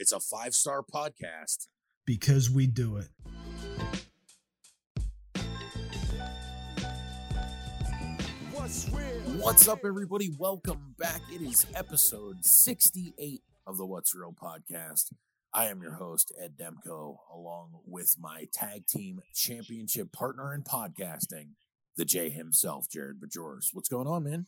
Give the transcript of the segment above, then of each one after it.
It's a five star podcast. Because we do it. What's up, everybody? Welcome back. It is episode 68 of the What's Real podcast. I am your host, Ed Demko, along with my tag team championship partner in podcasting, the J himself, Jared Bajors. What's going on, man?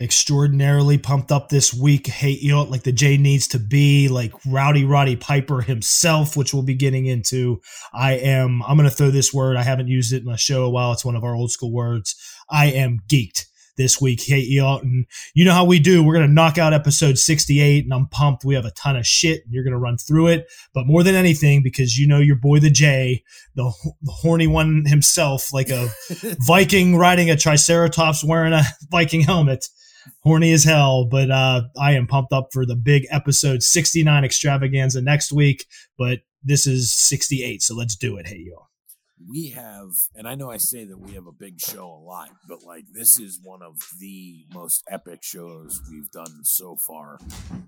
Extraordinarily pumped up this week. Hey, you know, like the J needs to be, like Rowdy Roddy Piper himself, which we'll be getting into. I am, I'm going to throw this word. I haven't used it in a show a while. It's one of our old school words. I am geeked this week. Hey, and you know how we do. We're going to knock out episode 68, and I'm pumped. We have a ton of shit, and you're going to run through it. But more than anything, because you know your boy, the J, the, the horny one himself, like a Viking riding a Triceratops wearing a Viking helmet. Horny as hell, but uh, I am pumped up for the big episode 69 extravaganza next week. But this is 68, so let's do it. Hey, y'all we have, and I know I say that we have a big show a lot, but like this is one of the most epic shows we've done so far.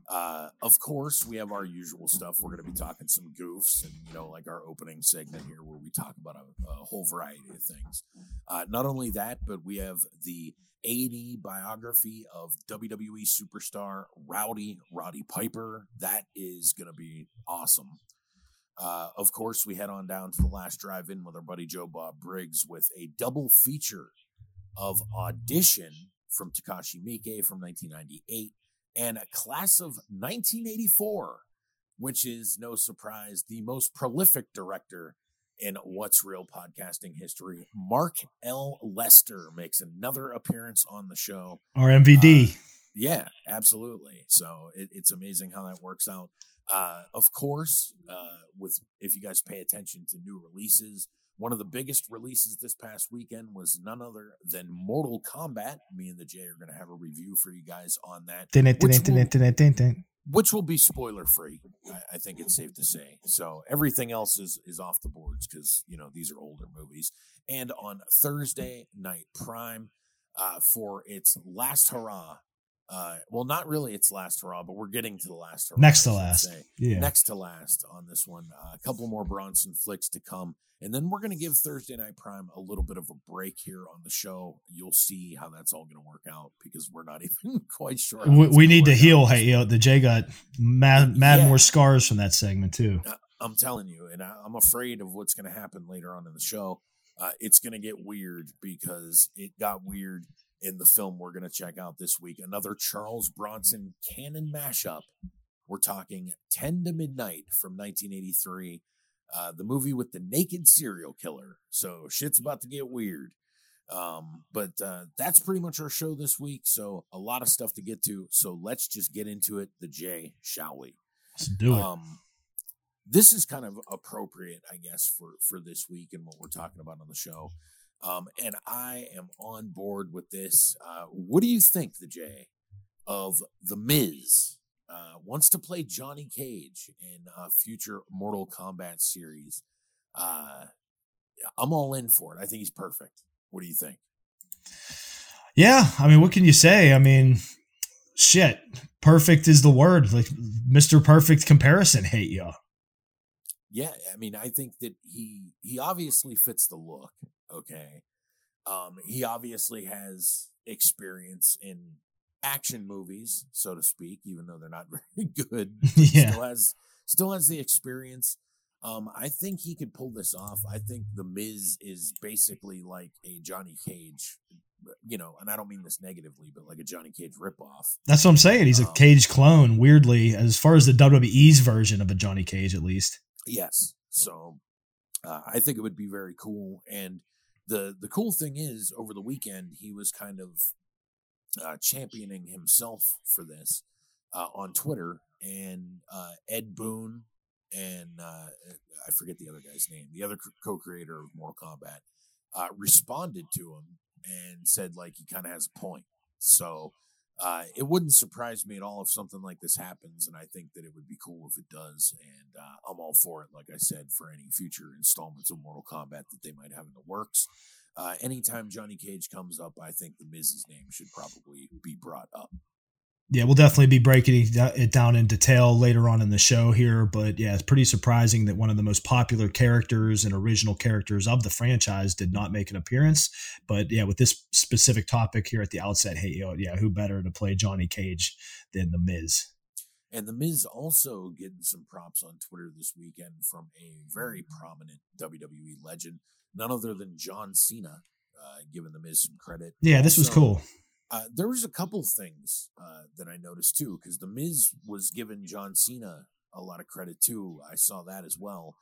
Uh, of course, we have our usual stuff. We're going to be talking some goofs and, you know, like our opening segment here where we talk about a, a whole variety of things. Uh, not only that, but we have the A&E biography of WWE superstar Rowdy Roddy Piper. That is going to be awesome. Uh, of course, we head on down to the last drive in with our buddy Joe Bob Briggs with a double feature of Audition from Takashi Miike from 1998 and a class of 1984, which is no surprise the most prolific director in What's Real podcasting history. Mark L. Lester makes another appearance on the show. Our MVD. Uh, yeah, absolutely. So it, it's amazing how that works out. Uh, of course, uh, with if you guys pay attention to new releases, one of the biggest releases this past weekend was none other than Mortal Kombat. Me and the J are going to have a review for you guys on that, which will, which will be spoiler free. I, I, think it's safe to say. So everything else is is off the boards because you know these are older movies. And on Thursday night prime, uh, for its last hurrah uh, well, not really its last hurrah, but we're getting to the last hurrah. Next to last. Say. Yeah. Next to last on this one. Uh, a couple more Bronson flicks to come. And then we're going to give Thursday Night Prime a little bit of a break here on the show. You'll see how that's all going to work out because we're not even quite sure. We, we need to heal. Hey, you know, the J got mad, mad yeah. more scars from that segment, too. Uh, I'm telling you, and I, am afraid of what's going to happen later on in the show. Uh, it's going to get weird because it got weird in the film we're going to check out this week. Another Charles Bronson canon mashup. We're talking 10 to Midnight from 1983, uh, the movie with the naked serial killer. So shit's about to get weird. Um, but uh, that's pretty much our show this week. So a lot of stuff to get to. So let's just get into it. The J, shall we? Let's do it. Um, this is kind of appropriate, I guess, for for this week and what we're talking about on the show. Um, and I am on board with this. Uh, what do you think, the J, of The Miz? Uh, wants to play Johnny Cage in a future Mortal Kombat series. Uh, I'm all in for it. I think he's perfect. What do you think? Yeah, I mean, what can you say? I mean, shit, perfect is the word. Like Mr. Perfect comparison, hate you. Yeah, I mean, I think that he he obviously fits the look okay. Um, he obviously has experience in action movies, so to speak, even though they're not very good. yeah. Still has still has the experience. Um, I think he could pull this off. I think the Miz is basically like a Johnny Cage, you know, and I don't mean this negatively, but like a Johnny Cage ripoff. That's what I'm saying. He's um, a Cage clone, weirdly, as far as the WWE's version of a Johnny Cage, at least. Yes. So uh, I think it would be very cool. And the the cool thing is over the weekend he was kind of uh, championing himself for this uh, on Twitter, and uh, Ed Boon and uh, I forget the other guy's name, the other co-creator of Mortal Kombat, uh, responded to him and said like he kind of has a point. So uh, it wouldn't surprise me at all if something like this happens, and I think that it would be cool if it does. And uh, I'm all for it, like I said, for any future installments of Mortal Kombat that they might have in the works. Uh, anytime Johnny Cage comes up, I think the Miz's name should probably be brought up. Yeah, we'll definitely be breaking it down in detail later on in the show here. But yeah, it's pretty surprising that one of the most popular characters and original characters of the franchise did not make an appearance. But yeah, with this specific topic here at the outset, hey, yo, yeah, who better to play Johnny Cage than The Miz? And The Miz also getting some props on Twitter this weekend from a very prominent WWE legend, none other than John Cena, uh, giving The Miz some credit. Yeah, this was cool. Uh, there was a couple things uh, that I noticed too, because the Miz was giving John Cena a lot of credit too. I saw that as well,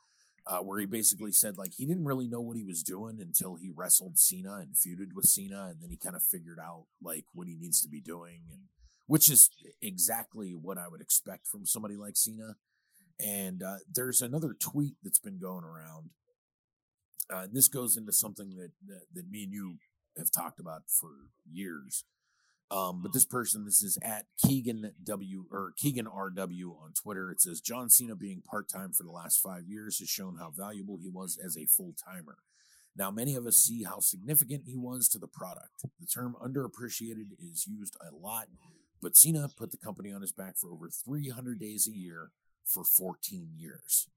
uh, where he basically said like he didn't really know what he was doing until he wrestled Cena and feuded with Cena, and then he kind of figured out like what he needs to be doing, and which is exactly what I would expect from somebody like Cena. And uh, there's another tweet that's been going around. Uh, this goes into something that, that that me and you have talked about for years um, but this person, this is at Keegan W or Keegan RW on Twitter. It says John Cena being part time for the last five years has shown how valuable he was as a full timer. Now, many of us see how significant he was to the product. The term underappreciated is used a lot, but Cena put the company on his back for over 300 days a year for 14 years.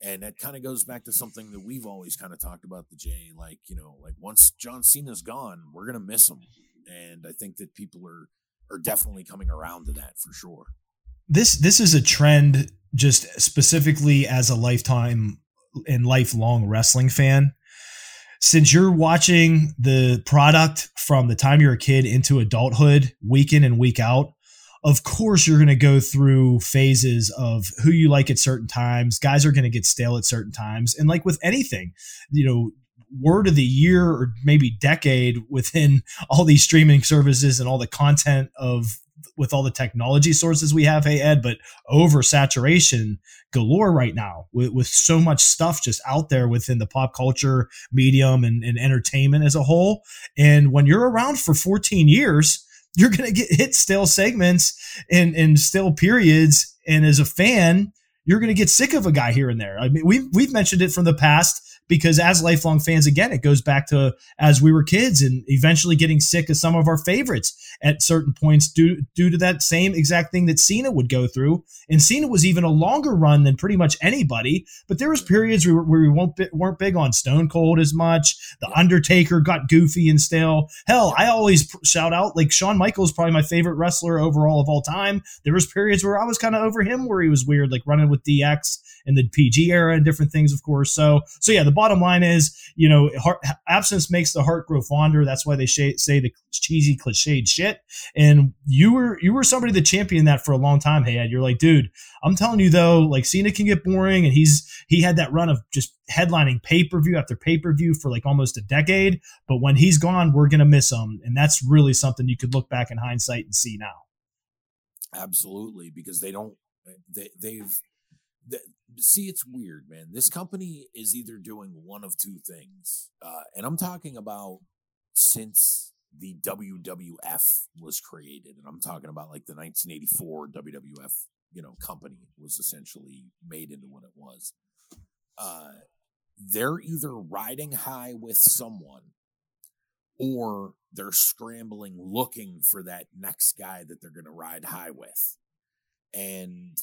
And that kind of goes back to something that we've always kind of talked about the J, like, you know, like once John Cena's gone, we're going to miss him and I think that people are are definitely coming around to that for sure. This this is a trend just specifically as a lifetime and lifelong wrestling fan. Since you're watching the product from the time you're a kid into adulthood, week in and week out, of course you're going to go through phases of who you like at certain times. Guys are going to get stale at certain times. And like with anything, you know, word of the year or maybe decade within all these streaming services and all the content of with all the technology sources we have hey ed but oversaturation galore right now with, with so much stuff just out there within the pop culture medium and, and entertainment as a whole. And when you're around for 14 years you're to get hit stale segments and, and stale periods. And as a fan you're to get sick of a guy here and there. I mean we've, we've mentioned it from the past because as lifelong fans, again, it goes back to as we were kids and eventually getting sick of some of our favorites at certain points due due to that same exact thing that Cena would go through. And Cena was even a longer run than pretty much anybody, but there was periods where, where we weren't, weren't big on Stone Cold as much. The Undertaker got goofy and stale. Hell, I always shout out like Shawn Michaels, is probably my favorite wrestler overall of all time. There was periods where I was kind of over him, where he was weird, like running with DX in the PG era and different things, of course. So, so yeah, the bottom line is, you know, heart, absence makes the heart grow fonder. That's why they sh- say the cheesy cliched shit. And you were you were somebody that championed that for a long time. Hey, you're like, dude, I'm telling you though, like Cena can get boring, and he's he had that run of just headlining pay per view after pay per view for like almost a decade. But when he's gone, we're gonna miss him, and that's really something you could look back in hindsight and see now. Absolutely, because they don't they they've see, it's weird, man. This company is either doing one of two things, uh, and I'm talking about since the WWF was created, and I'm talking about like the 1984 WWF, you know, company was essentially made into what it was. Uh, they're either riding high with someone or they're scrambling looking for that next guy that they're going to ride high with. And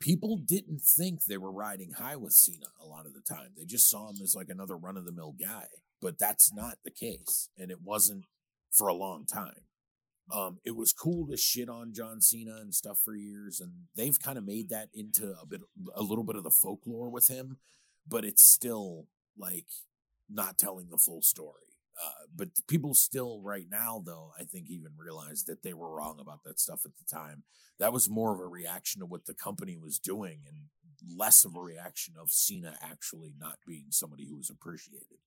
people didn't think they were riding high with Cena a lot of the time. They just saw him as like another run of the mill guy, but that's not the case. And it wasn't for a long time. Um, it was cool to shit on John Cena and stuff for years, and they've kind of made that into a bit, a little bit of the folklore with him, but it's still like not telling the full story. Uh, but people still, right now, though, I think even realize that they were wrong about that stuff at the time. That was more of a reaction to what the company was doing and less of a reaction of Cena actually not being somebody who was appreciated.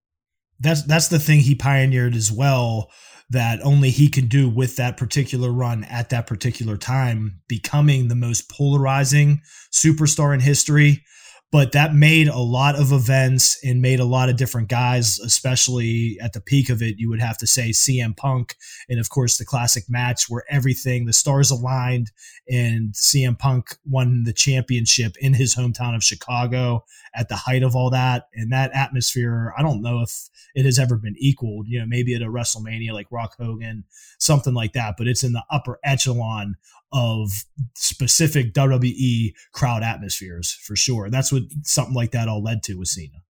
That's that's the thing he pioneered as well that only he can do with that particular run at that particular time, becoming the most polarizing superstar in history but that made a lot of events and made a lot of different guys, especially at the peak of it. You would have to say CM Punk, and of course the classic match where everything the stars aligned, and CM Punk won the championship in his hometown of Chicago at the height of all that. And that atmosphere, I don't know if it has ever been equaled. You know, maybe at a WrestleMania like Rock Hogan, something like that, but it's in the upper echelon of specific WWE crowd atmospheres for sure. That's what something like that all led to with Cena.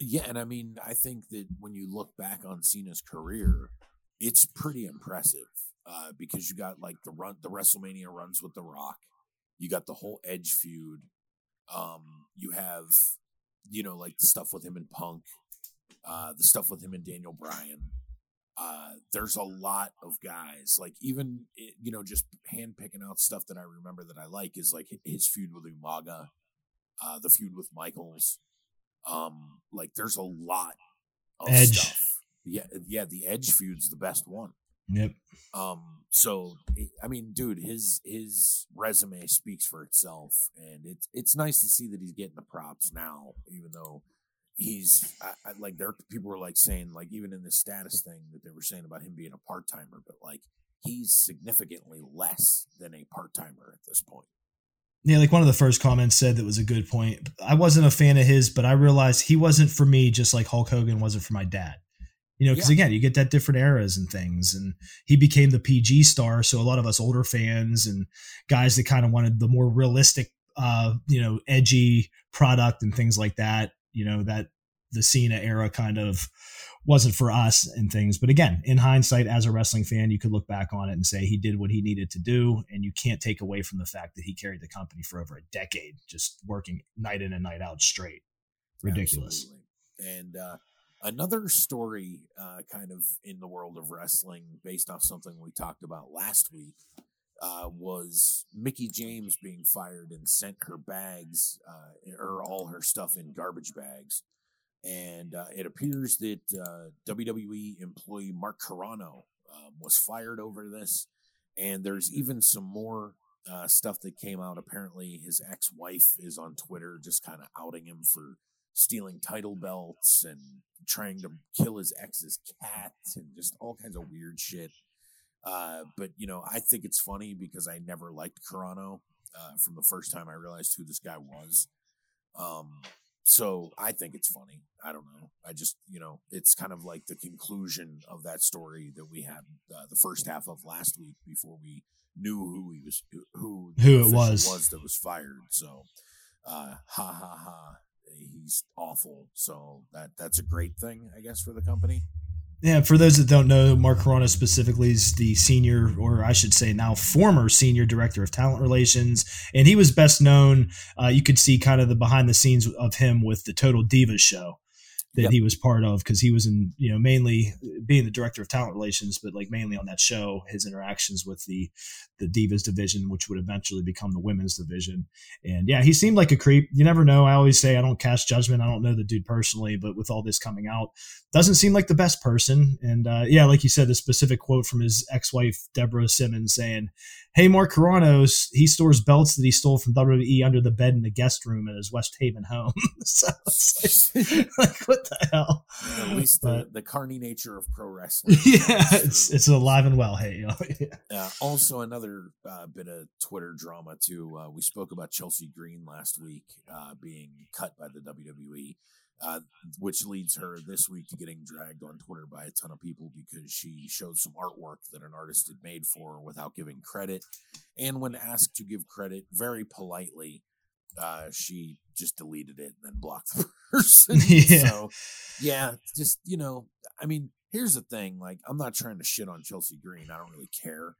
Yeah, and I mean, I think that when you look back on Cena's career, it's pretty impressive uh, because you got like the run, the WrestleMania runs with The Rock, you got the whole Edge feud, um, you have, you know, like the stuff with him and Punk, uh, the stuff with him and Daniel Bryan. Uh, there's a lot of guys like even eh, you know just hand picking out stuff that I remember that I like is like his feud with Umaga, uh, the feud with Michaels. Um, like there's a lot of Edge. stuff. Yeah, yeah, the Edge feud's the best one. Yep. Um, so I mean, dude, his his resume speaks for itself, and it's it's nice to see that he's getting the props now, even though he's I, I, like there people were like saying like even in the status thing that they were saying about him being a part timer, but like he's significantly less than a part timer at this point. Yeah, like one of the first comments said that was a good point. I wasn't a fan of his, but I realized he wasn't for me, just like Hulk Hogan wasn't for my dad. You know, because yeah. again, you get that different eras and things, and he became the PG star. So a lot of us older fans and guys that kind of wanted the more realistic, uh, you know, edgy product and things like that. You know, that the Cena era kind of wasn't for us and things. But again, in hindsight, as a wrestling fan, you could look back on it and say he did what he needed to do. And you can't take away from the fact that he carried the company for over a decade, just working night in and night out straight. Ridiculous. Absolutely. And uh, another story, uh, kind of in the world of wrestling, based off something we talked about last week. Uh, was Mickie James being fired and sent her bags uh, or all her stuff in garbage bags and uh, it appears that uh, WWE employee Mark Carrano um, was fired over this. And there's even some more uh, stuff that came out. Apparently, his ex wife is on Twitter just kind of outing him for stealing title belts and trying to kill his ex's cat and just all kinds of weird shit. Uh, but, you know, I think it's funny because I never liked Carrano uh, from the first time I realized who this guy was. Um, so I think it's funny. I don't know. I just, you know, it's kind of like the conclusion of that story that we had uh, the first half of last week before we knew who he was, who who it was was that was fired. So, uh, ha ha ha, he's awful. So that that's a great thing, I guess, for the company. Yeah, for those that don't know, Mark Carrano specifically is the senior, or I should say now former senior director of talent relations. And he was best known, uh, you could see kind of the behind the scenes of him with the Total Divas show that yep. he was part of because he was in you know mainly being the director of talent relations but like mainly on that show his interactions with the the divas division which would eventually become the women's division. And yeah he seemed like a creep. You never know. I always say i don't cast judgment. I don't know the dude personally but with all this coming out doesn't seem like the best person. And uh, yeah like you said the specific quote from his ex-wife deborah simmons saying hey, Mark Carrano's, he stores belts that he stole from WWE under the bed in the guest room at his West Haven home. so like, like, what the hell? Yeah, at least but, the, the carny nature of pro wrestling. Yeah, it's, it's alive and well. Hey, you know? yeah. uh, also another uh, bit of Twitter drama too. Uh, we spoke about Chelsea Green last week uh, being cut by the WWE uh, which leads her this week to getting dragged on Twitter by a ton of people because she showed some artwork that an artist had made for her without giving credit. And when asked to give credit, very politely, uh, she just deleted it and then blocked the person. yeah. So, yeah, just, you know, I mean, here's the thing like, I'm not trying to shit on Chelsea Green. I don't really care.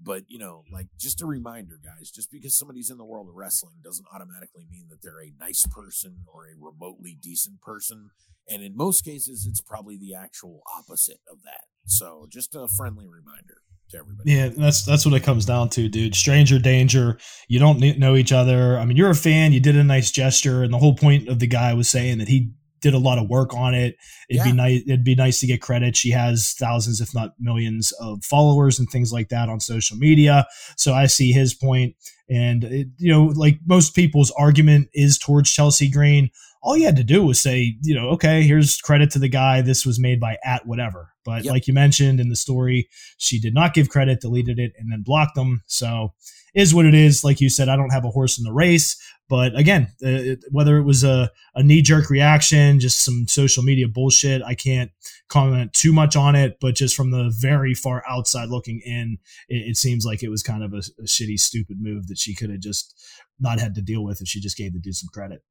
But, you know, like just a reminder, guys, just because somebody's in the world of wrestling doesn't automatically mean that they're a nice person or a remotely decent person. And in most cases, it's probably the actual opposite of that. So just a friendly reminder to everybody. Yeah, that's that's what it comes down to, dude. Stranger danger. You don't know each other. I mean, you're a fan. You did a nice gesture, and the whole point of the guy was saying that he did a lot of work on it. It'd yeah. be nice. It'd be nice to get credit. She has thousands, if not millions, of followers and things like that on social media. So I see his point, and it, you know, like most people's argument is towards Chelsea Green. All you had to do was say, you know, okay, here's credit to the guy. This was made by at whatever. But Yep. like you mentioned in the story, she did not give credit, deleted it, and then blocked them. So is what it is. Like you said, I don't have a horse in the race. But again, uh, it, whether it was a, a knee jerk reaction, just some social media bullshit, I can't comment too much on it. But just from the very far outside looking in, it, it seems like it was kind of a, a shitty, stupid move that she could have just not had to deal with if she just gave the dude some credit.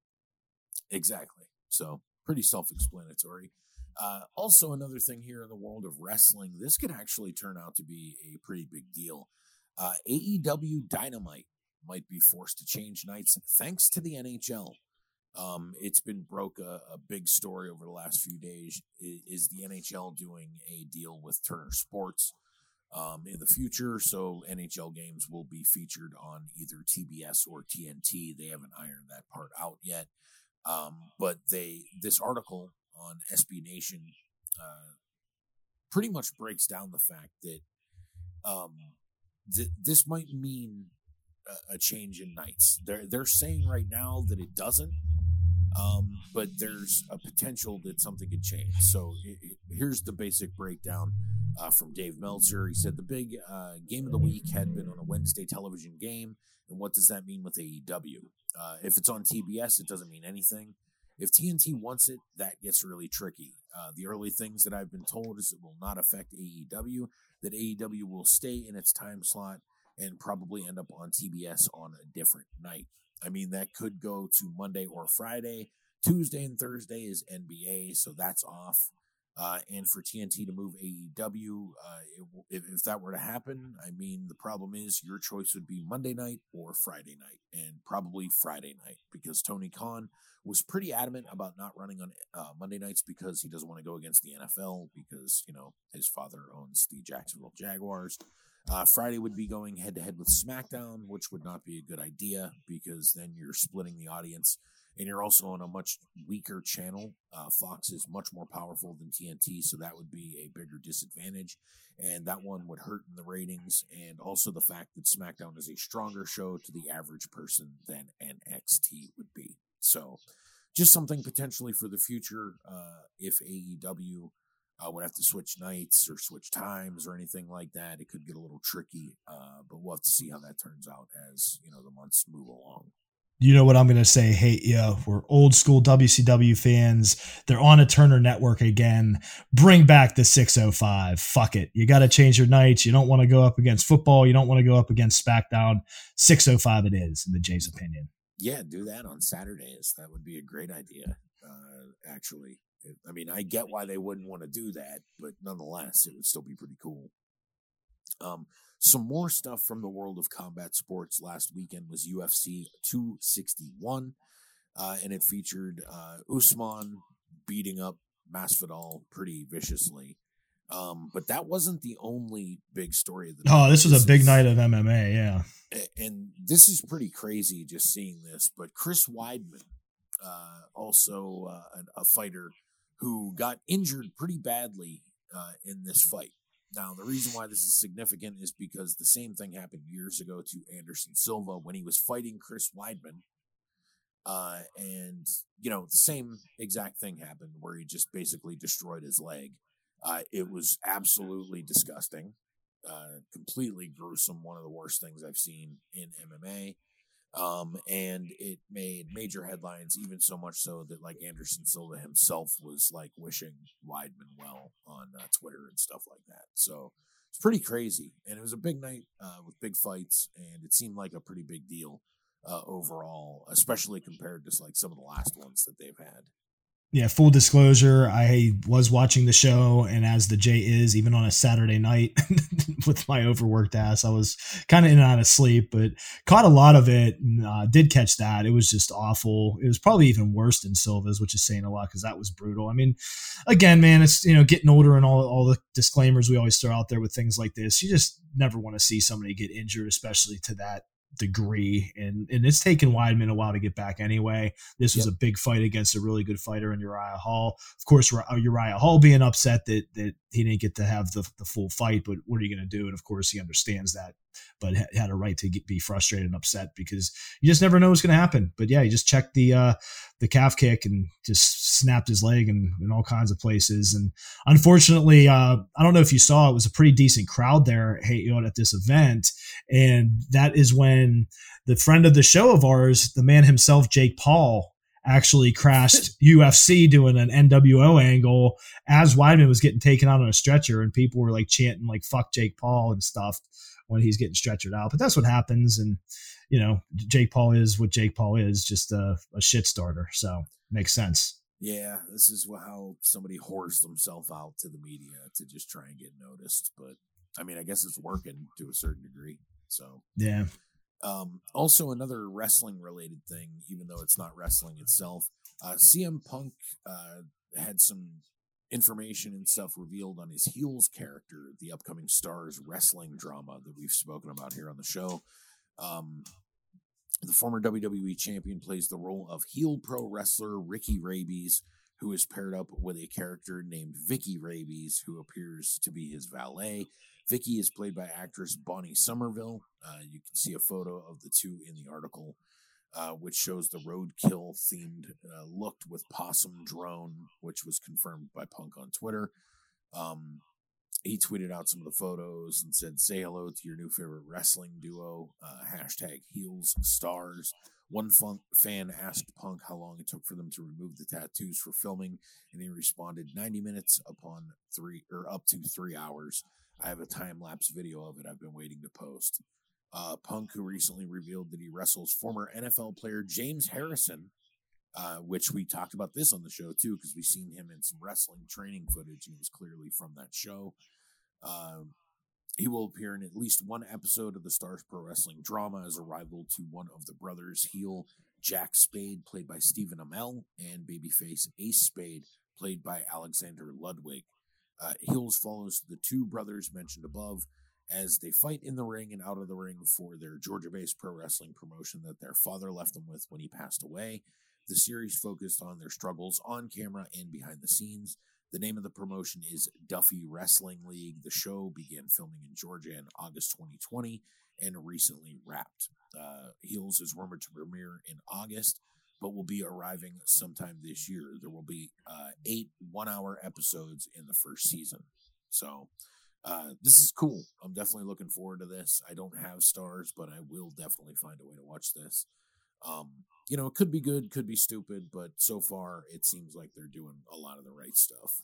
Exactly. So pretty self-explanatory. Uh, also, another thing here in the world of wrestling, this could actually turn out to be a pretty big deal. Uh, AEW Dynamite might be forced to change nights thanks to the NHL. Um, it's been broke a, a big story over the last few days. Is the NHL doing a deal with Turner Sports um, in the future? So NHL games will be featured on either TBS or TNT. They haven't ironed that part out yet. Um, but they this article on SB Nation uh, pretty much breaks down the fact that um, th- this might mean a, a change in nights. They're they're saying right now that it doesn't, um, but there's a potential that something could change. So i i here's the basic breakdown uh, from Dave Meltzer. He said the big uh, game of the week had been on a Wednesday television game, and what does that mean with AEW? Uh, if it's on TBS, it doesn't mean anything. If TNT wants it, that gets really tricky. Uh, the early things that I've been told is it will not affect AEW, that AEW will stay in its time slot and probably end up on TBS on a different night. I mean, that could go to Monday or Friday. Tuesday and Thursday is NBA, so that's off. Uh, and for TNT to move AEW, uh, it, if, that were to happen, I mean, the problem is your choice would be Monday night or Friday night, and probably Friday night because Tony Khan was pretty adamant about not running on uh, Monday nights because he doesn't want to go against the NFL because you know his father owns the Jacksonville Jaguars. Uh, Friday would be going head to head with SmackDown, which would not be a good idea because then you're splitting the audience and you're also on a much weaker channel. Uh, Fox is much more powerful than TNT, so that would be a bigger disadvantage, and that one would hurt in the ratings. And also the fact that SmackDown is a stronger show to the average person than NXT would be. So, just something potentially for the future uh, if AEW uh, would have to switch nights or switch times or anything like that. It could get a little tricky, uh, but we'll have to see how that turns out as you know the months move along. You know what I'm going to say? Hey, yo, we're old school WCW fans. They're on a Turner network again. Bring back the 605. Fuck it. You got to change your nights. You don't want to go up against football. You don't want to go up against SmackDown. 605 it is, in the J's opinion. Yeah, do that on Saturdays. That would be a great idea. Uh, actually, I mean, I get why they wouldn't want to do that, but nonetheless, it would still be pretty cool. Um, some more stuff from the world of combat sports last weekend was UFC 261, uh, and it featured uh, Usman beating up Masvidal pretty viciously. Um, but that wasn't the only big story of the Oh, this was a big is- night of MMA. Yeah. and this is pretty crazy just seeing this. But Chris Weidman, uh, also uh, a, a fighter who got injured pretty badly uh, in this fight. Now, the reason why this is significant is because the same thing happened years ago to Anderson Silva when he was fighting Chris Weidman. Uh, and, you know, the same exact thing happened where he just basically destroyed his leg. Uh, it was absolutely disgusting uh, completely gruesome. One of the worst things I've seen in MMA. Um, and it made major headlines, even so much so that like Anderson Silva himself was like wishing Weidman well on uh, Twitter and stuff like that. So it's pretty crazy, and it was a big night uh, with big fights, and it seemed like a pretty big deal uh, overall, especially compared to like some of the last ones that they've had. Yeah, full disclosure, I was watching the show, and as the J is, even on a Saturday night with my overworked ass, I was kind of in and out of sleep, but caught a lot of it and uh, did catch that. It was just awful. It was probably even worse than Silva's, which is saying a lot because that was brutal. I mean, again, man, it's you know getting older and all all the disclaimers we always throw out there with things like this. You just never want to see somebody get injured, especially to that degree and and it's taken Weidman a while to get back anyway. This was Yep. a big fight against a really good fighter in Uriah Hall. Of course, uh, Uriah Hall being upset that that he didn't get to have the, the full fight. But what are you going to do? And of course, he understands that, but had a right to get, be frustrated and upset because you just never know what's going to happen. But yeah, he just checked the uh, the calf kick and just snapped his leg in, in all kinds of places. And unfortunately, uh, I don't know if you saw it was a pretty decent crowd there, hey, you know, at this event, and that is when the friend of the show of ours, the man himself, Jake Paul actually crashed UFC doing an NWO angle as Weidman was getting taken out on a stretcher, and people were like chanting like "fuck Jake Paul" and stuff when he's getting stretchered out. But that's what happens, and you know, Jake Paul is what Jake Paul is, just a, a shit starter. So makes sense. Yeah, this is how somebody whores themselves out to the media to just try and get noticed. But I mean, I guess it's working to a certain degree. So yeah, um, also, another wrestling related thing, even though it's not wrestling itself, uh, CM Punk uh, had some information and stuff revealed on his heels character, the upcoming Starz wrestling drama that we've spoken about here on the show. Um, the former WWE champion plays the role of heel pro wrestler Ricky Rabies, who is paired up with a character named Vicky Rabies, who appears to be his valet. Vicky is played by actress Bonnie Somerville. Uh, you can see a photo of the two in the article, uh, which shows the roadkill themed uh, look with possum drone, which was confirmed by Punk on Twitter. Um, he tweeted out some of the photos and said, "Say hello to your new favorite wrestling duo." Uh, hashtag Heels Starz. One fan asked Punk how long it took for them to remove the tattoos for filming, and he responded, "90 minutes upon three or up to three hours." I have a time lapse video of it I've been waiting to post. Uh, Punk, who recently revealed that he wrestles former NFL player James Harrison, uh, which we talked about this on the show too, because we've seen him in some wrestling training footage, and it was clearly from that show. Uh, he will appear in at least one episode of the Starz Pro Wrestling drama as a rival to one of the brothers, heel Jack Spade, played by Stephen Amell, and babyface Ace Spade, played by Alexander Ludwig. Uh, Heels follows the two brothers mentioned above as they fight in the ring and out of the ring for their Georgia based pro wrestling promotion that their father left them with when he passed away. The series focused on their struggles on camera and behind the scenes. The name of the promotion is Duffy Wrestling League. The show began filming in Georgia in August 2020 and recently wrapped. Uh, Heels is rumored to premiere in August but will be arriving sometime this year. There will be uh, eight one hour episodes in the first season. So uh, this is cool. I'm definitely looking forward to this. I don't have Starz, but I will definitely find a way to watch this. Um, you know, it could be good, could be stupid, but so far it seems like they're doing a lot of the right stuff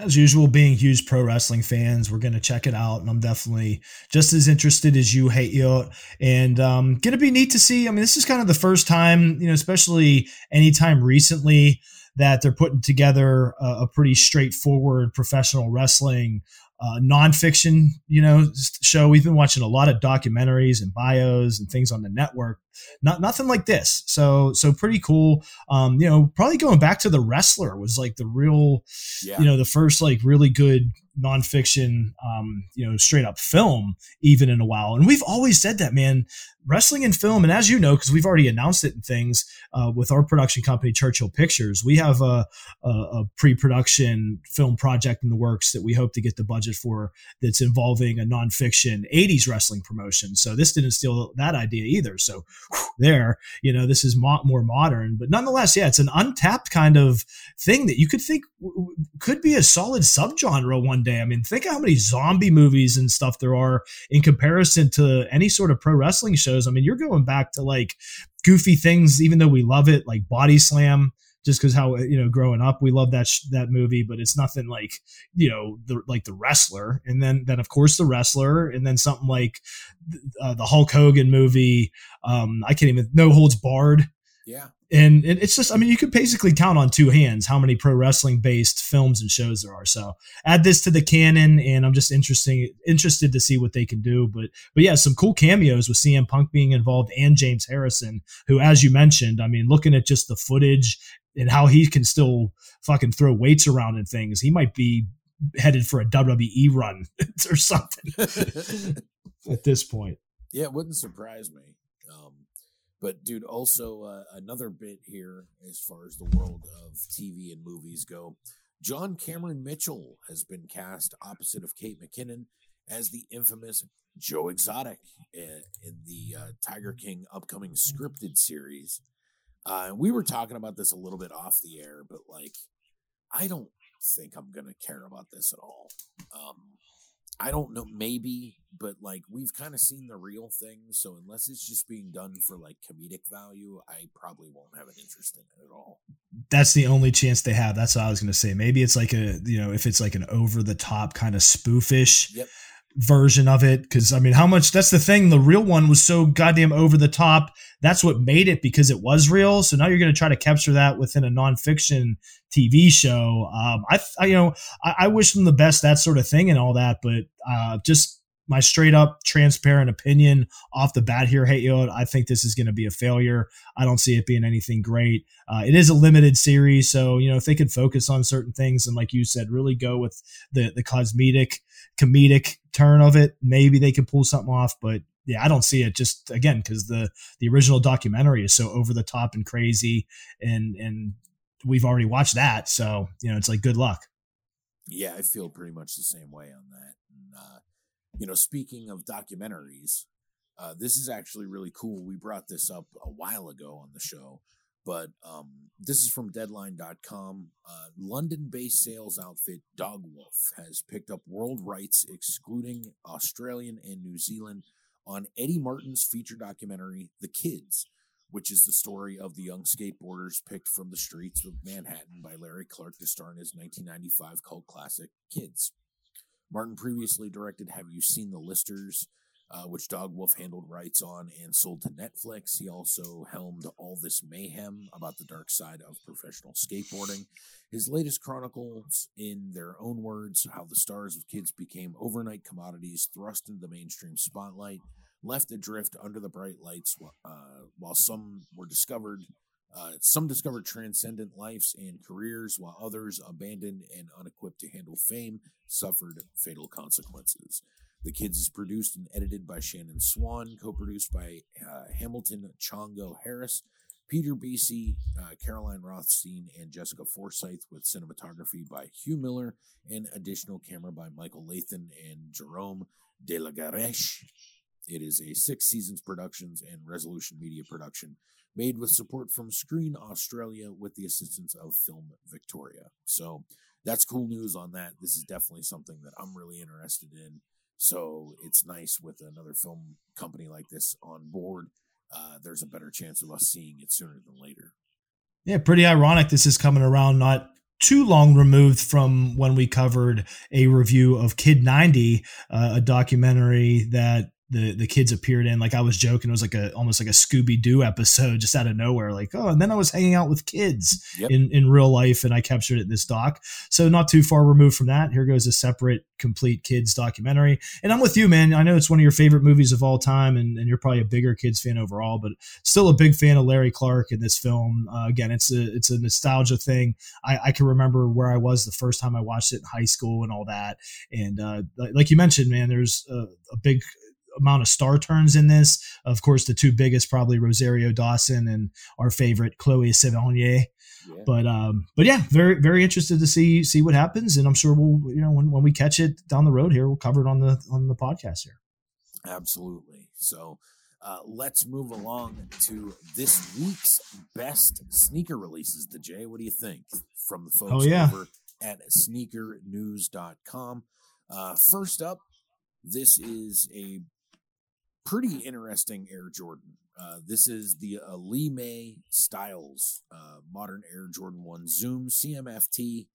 as usual, being huge pro wrestling fans, we're going to check it out. And I'm definitely just as interested as you, hate you. And um, going to be neat to see. I mean, this is kind of the first time, you know, especially anytime recently that they're putting together a, a pretty straightforward professional wrestling uh, nonfiction, you know, show. We've been watching a lot of documentaries and bios and things on the network. Not nothing like this. So so pretty cool. Um, you know, probably going back to the wrestler was like the real, yeah. you know, the first like really good nonfiction, um, you know, straight up film even in a while. And we've always said that, man wrestling and film, and as you know, because we've already announced it and things uh, with our production company, Churchill Pictures, we have a, a, a, pre-production film project in the works that we hope to get the budget for. That's involving a nonfiction '80s wrestling promotion. So this didn't steal that idea either. So whew, there, you know, this is mo- more modern, but nonetheless, yeah, it's an untapped kind of thing that you could think w- could be a solid subgenre one day. I mean, think how many zombie movies and stuff there are in comparison to any sort of pro wrestling shows. I mean, you're going back to like goofy things, even though we love it, like Body Slam just because how you know growing up we love that sh- that movie but it's nothing like you know the like the wrestler. And then then of course the wrestler and then something like uh, the Hulk Hogan movie um I can't even no holds barred. Yeah and it's just i mean you could basically count on two hands how many pro wrestling based films and shows there are. So add this to the canon and i'm just interesting interested to see what they can do. But but yeah some cool cameos with cm punk being involved and james harrison who as you mentioned i mean looking at just the footage and how he can still fucking throw weights around and things he might be headed for a wwe run or something at this point. Yeah it wouldn't surprise me but dude, also uh, another bit here as far as the world of TV and movies go. John Cameron Mitchell has been cast opposite of Kate McKinnon as the infamous Joe Exotic in, the uh, Tiger King upcoming scripted series. Uh, we were talking about this a little bit off the air, but like, I don't think I'm gonna care about this at all. Um, I don't know, maybe, but like we've kind of seen the real thing, so unless it's just being done for like comedic value, I probably won't have an interest in it at all. That's the only chance they have. That's what I was gonna say. Maybe it's like a you know if it's like an over the top kind of spoofish. Yep version of it because i mean how much that's the thing the real one was so goddamn over the top that's what made it because it was real. So now you're going to try to capture that within a nonfiction tv show. Um i, I you know I, I, wish them the best that sort of thing and all that but uh just my straight up transparent opinion off the bat here hey yo i think this is going to be a failure. I don't see it being anything great. Uh, it is a limited series so you know if they could focus on certain things and like you said really go with the the cosmetic comedic turn of it, maybe they could pull something off. But yeah, I don't see it just again because the the original documentary is so over the top and crazy, and and we've already watched that, so you know it's like good luck. Yeah, I feel pretty much the same way on that. And, uh, you know, speaking of documentaries, uh, this is actually really cool. We brought this up a while ago on the show. But um, this is from Deadline.com. Uh, London based sales outfit Dogwoof has picked up world rights, excluding Australian and New Zealand, on Eddie Martin's feature documentary, The Kids, which is the story of the young skateboarders picked from the streets of Manhattan by Larry Clark to star in his 1995 cult classic, Kids. Martin previously directed Have You Seen the Listers? Uh, which Dogwoof handled rights on and sold to Netflix. He also helmed All This Mayhem about the dark side of professional skateboarding. His latest chronicles, in their own words, how the stars of kids became overnight commodities thrust into the mainstream spotlight, left adrift under the bright lights, uh, while some were discovered. Uh, some discovered transcendent lives and careers, while others, abandoned and unequipped to handle fame, suffered fatal consequences. The Kids is produced and edited by Shannon Swan, co produced by uh, Hamilton Chongo Harris, Peter Bici, uh, Caroline Rothstein, and Jessica Forsyth, with cinematography by Hugh Miller and additional camera by Michael Lathan and Jerome De La Gareche. It is a six seasons productions and resolution media production made with support from Screen Australia with the assistance of Film Victoria. So that's cool news on that. This is definitely something that I'm really interested in. So it's nice with another film company like this on board. Uh, there's a better chance of us seeing it sooner than later. Yeah, pretty ironic. This is coming around not too long removed from when we covered a review of Kid 90, uh, a documentary that the the kids appeared in. Like I was joking, it was like a almost like a Scooby Doo episode, just out of nowhere. Like oh, and then I was hanging out with kids yep. in in real life, and I captured it in this doc. So not too far removed from that. Here goes a separate complete kids documentary. And I'm with you, man. I know it's one of your favorite movies of all time, and, and you're probably a bigger kids fan overall, but still a big fan of Larry Clark in this film. Uh, again, it's a it's a nostalgia thing. I, I can remember where I was the first time I watched it in high school and all that. And uh, like you mentioned, man, there's a, a big amount of star turns in this. Of course, the two biggest probably Rosario Dawson and our favorite Chloe Sevigny. Yeah. But um, but yeah, very very interested to see see what happens, and I'm sure we'll you know when, when we catch it down the road here, we'll cover it on the on the podcast here. Absolutely. So uh, let's move along to this week's best sneaker releases. The J, what do you think from the folks oh, yeah. over at sneakernews.com? Uh, first up, this is a pretty interesting Air Jordan. Uh, this is the uh, Lee May Styles uh, modern Air Jordan 1 Zoom CMFT.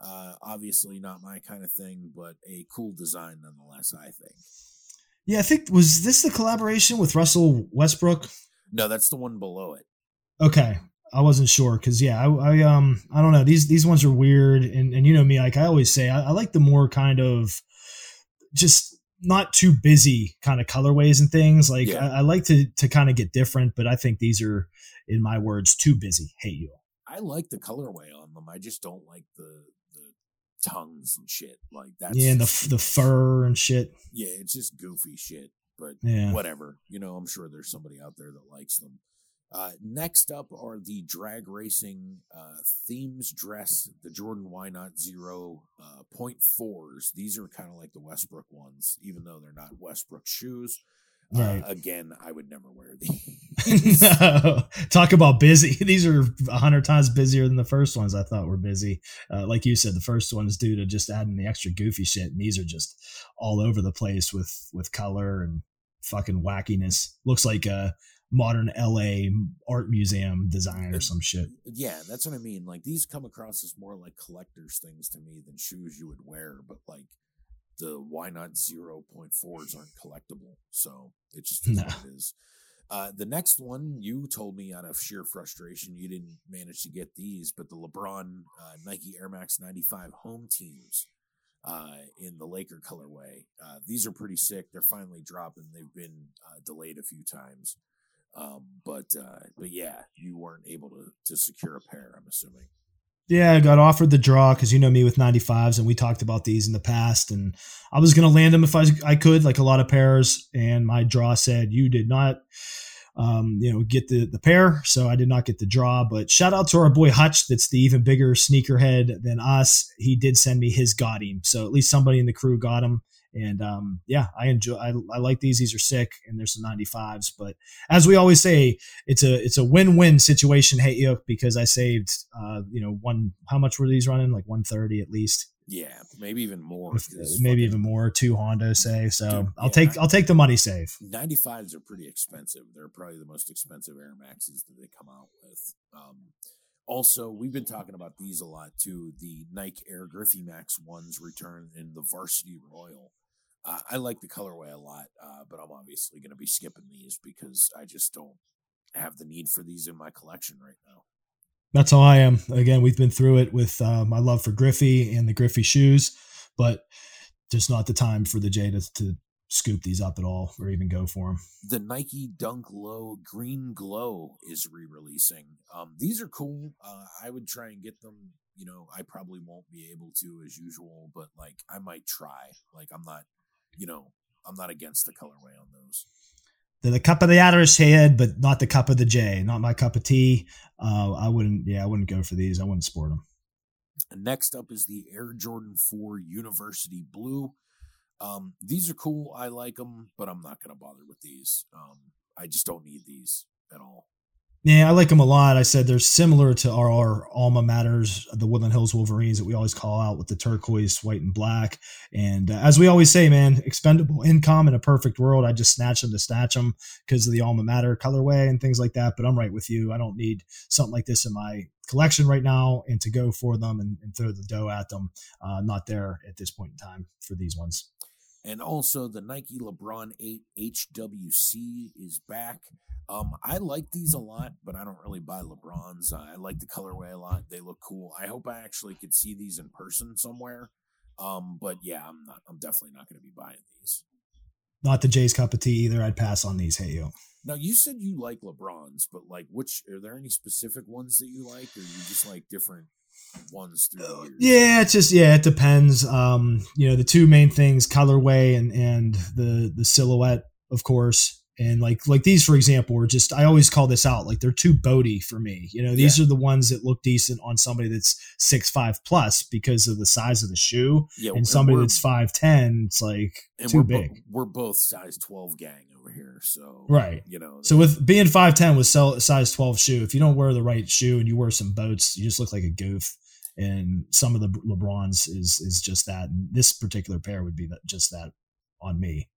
Uh, obviously, not my kind of thing, but a cool design nonetheless, I think. Yeah, I think, was this the collaboration with Russell Westbrook? No, that's the one below it. Okay. I wasn't sure because yeah, I, I, um I don't know these these ones are weird and and you know me like I always say I, I like the more kind of just not too busy kind of colorways and things. Like yeah. I, I, like to to kind of get different, but I think these are, in my words, too busy. Hey you. I like the colorway on them. I just don't like the the tongues and shit. Like that. Yeah, and the the fur and shit. Yeah, it's just goofy shit. But yeah. whatever. You know, I'm sure there's somebody out there that likes them. Uh, next up are the drag racing uh, themes dress, the Jordan Why Not Zero uh, point fours. These are kind of like the Westbrook ones, even though they're not Westbrook shoes. Uh, Right. again, I would never wear these. Talk about busy. These are a hundred times busier than the first ones I thought were busy. Uh, like you said, the first one is due to just adding the extra goofy shit, and these are just all over the place with with color and fucking wackiness. Looks like a modern LA art museum design or some shit. yeah, that's what I mean. Like these come across as more like collector's things to me than shoes you would wear, but like the why not 0.4s aren't collectible. So it just is No. what it is. Uh, the next one, you told me out of sheer frustration, you didn't manage to get these, but the LeBron uh, Nike Air Max 95 home teams uh, in the Laker colorway. Uh, these are pretty sick. They're finally dropping. They've been uh, delayed a few times. Um, but uh, but yeah, you weren't able to to secure a pair. I'm assuming. Yeah, I got offered the draw because you know me with 95s, and we talked about these in the past. And I was going to land them if I, I could, like a lot of pairs. And my draw said you did not, um, you know, get the, the pair. So I did not get the draw. But shout out to our boy Hutch, that's the even bigger sneakerhead than us. He did send me his got him. So at least somebody in the crew got him. And um, yeah, I enjoy. I, I like these. These are sick, and there's some 95s. But as we always say, it's a it's a win win situation. Hey, Yoke, because I saved, uh, you know, one. How much were these running? Like 130 at least, Yeah, maybe even more. Maybe even more. Two Honda say. So Dude, I'll yeah, take I'll take the money save. 95s are pretty expensive. They're probably the most expensive Air Maxes that they come out with. Um, also, we've been talking about these a lot too. The Nike Air Griffey Max ones return in the Varsity Royal. Uh, I like the colorway a lot, uh, but I'm obviously going to be skipping these because I just don't have the need for these in my collection right now. That's how I am. Again, we've been through it with uh, my love for Griffey and the Griffey shoes, but just not the time for the J to, to scoop these up at all or even go for them. the Nike Dunk Low Green Glow is re-releasing. Um, these are cool. Uh, I would try and get them. You know, I probably won't be able to as usual, but like I might try. Like I'm not, you know, I'm not against the colorway on those. They're the cup of the Irish head, but not the cup of the J. Not my cup of tea. Uh, I wouldn't. Yeah, I wouldn't go for these. I wouldn't sport them. Next up is the Air Jordan 4 University Blue. Um, these are cool. I like them, but I'm not going to bother with these. Um, I just don't need these at all. Yeah, I like them a lot. I said they're similar to our, our alma maters, the Woodland Hills Wolverines that we always call out with the turquoise, white, and black. And uh, as we always say, man, expendable income in a perfect world. I just snatch them to snatch them because of the alma mater colorway and things like that. But I'm right with you. I don't need something like this in my collection right now and to go for them and, and throw the dough at them. Uh, not there at this point in time for these ones. And also the Nike LeBron 8 HWC is back. Um, I like these a lot, but I don't really buy LeBrons. Uh, I like the colorway a lot. They look cool. I hope I actually could see these in person somewhere. Um, but yeah, I'm not. I'm definitely not going to be buying these. Not the J's cup of tea either. I'd pass on these. Hey, yo. Now you said you like LeBrons, but like, which are there any specific ones that you like, or you just like different ones through? Yeah, it's just yeah, it depends. Um, you know, the two main things, colorway and and the the silhouette, of course. And like like these, for example, are just I always call this out. Like they're too boaty for me. You know, these are the ones that look decent on somebody that's six five plus because of the size of the shoe. yeah. And somebody we're- that's five ten, it's like too we're bo- big. we're both size 12 gang over here, so Right. You know, So with being five ten with sell- size twelve shoe, if you don't wear the right shoe and you wear some boats, you just look like a goof. And some of the LeBrons is is just that. And this particular pair would be that just that on me.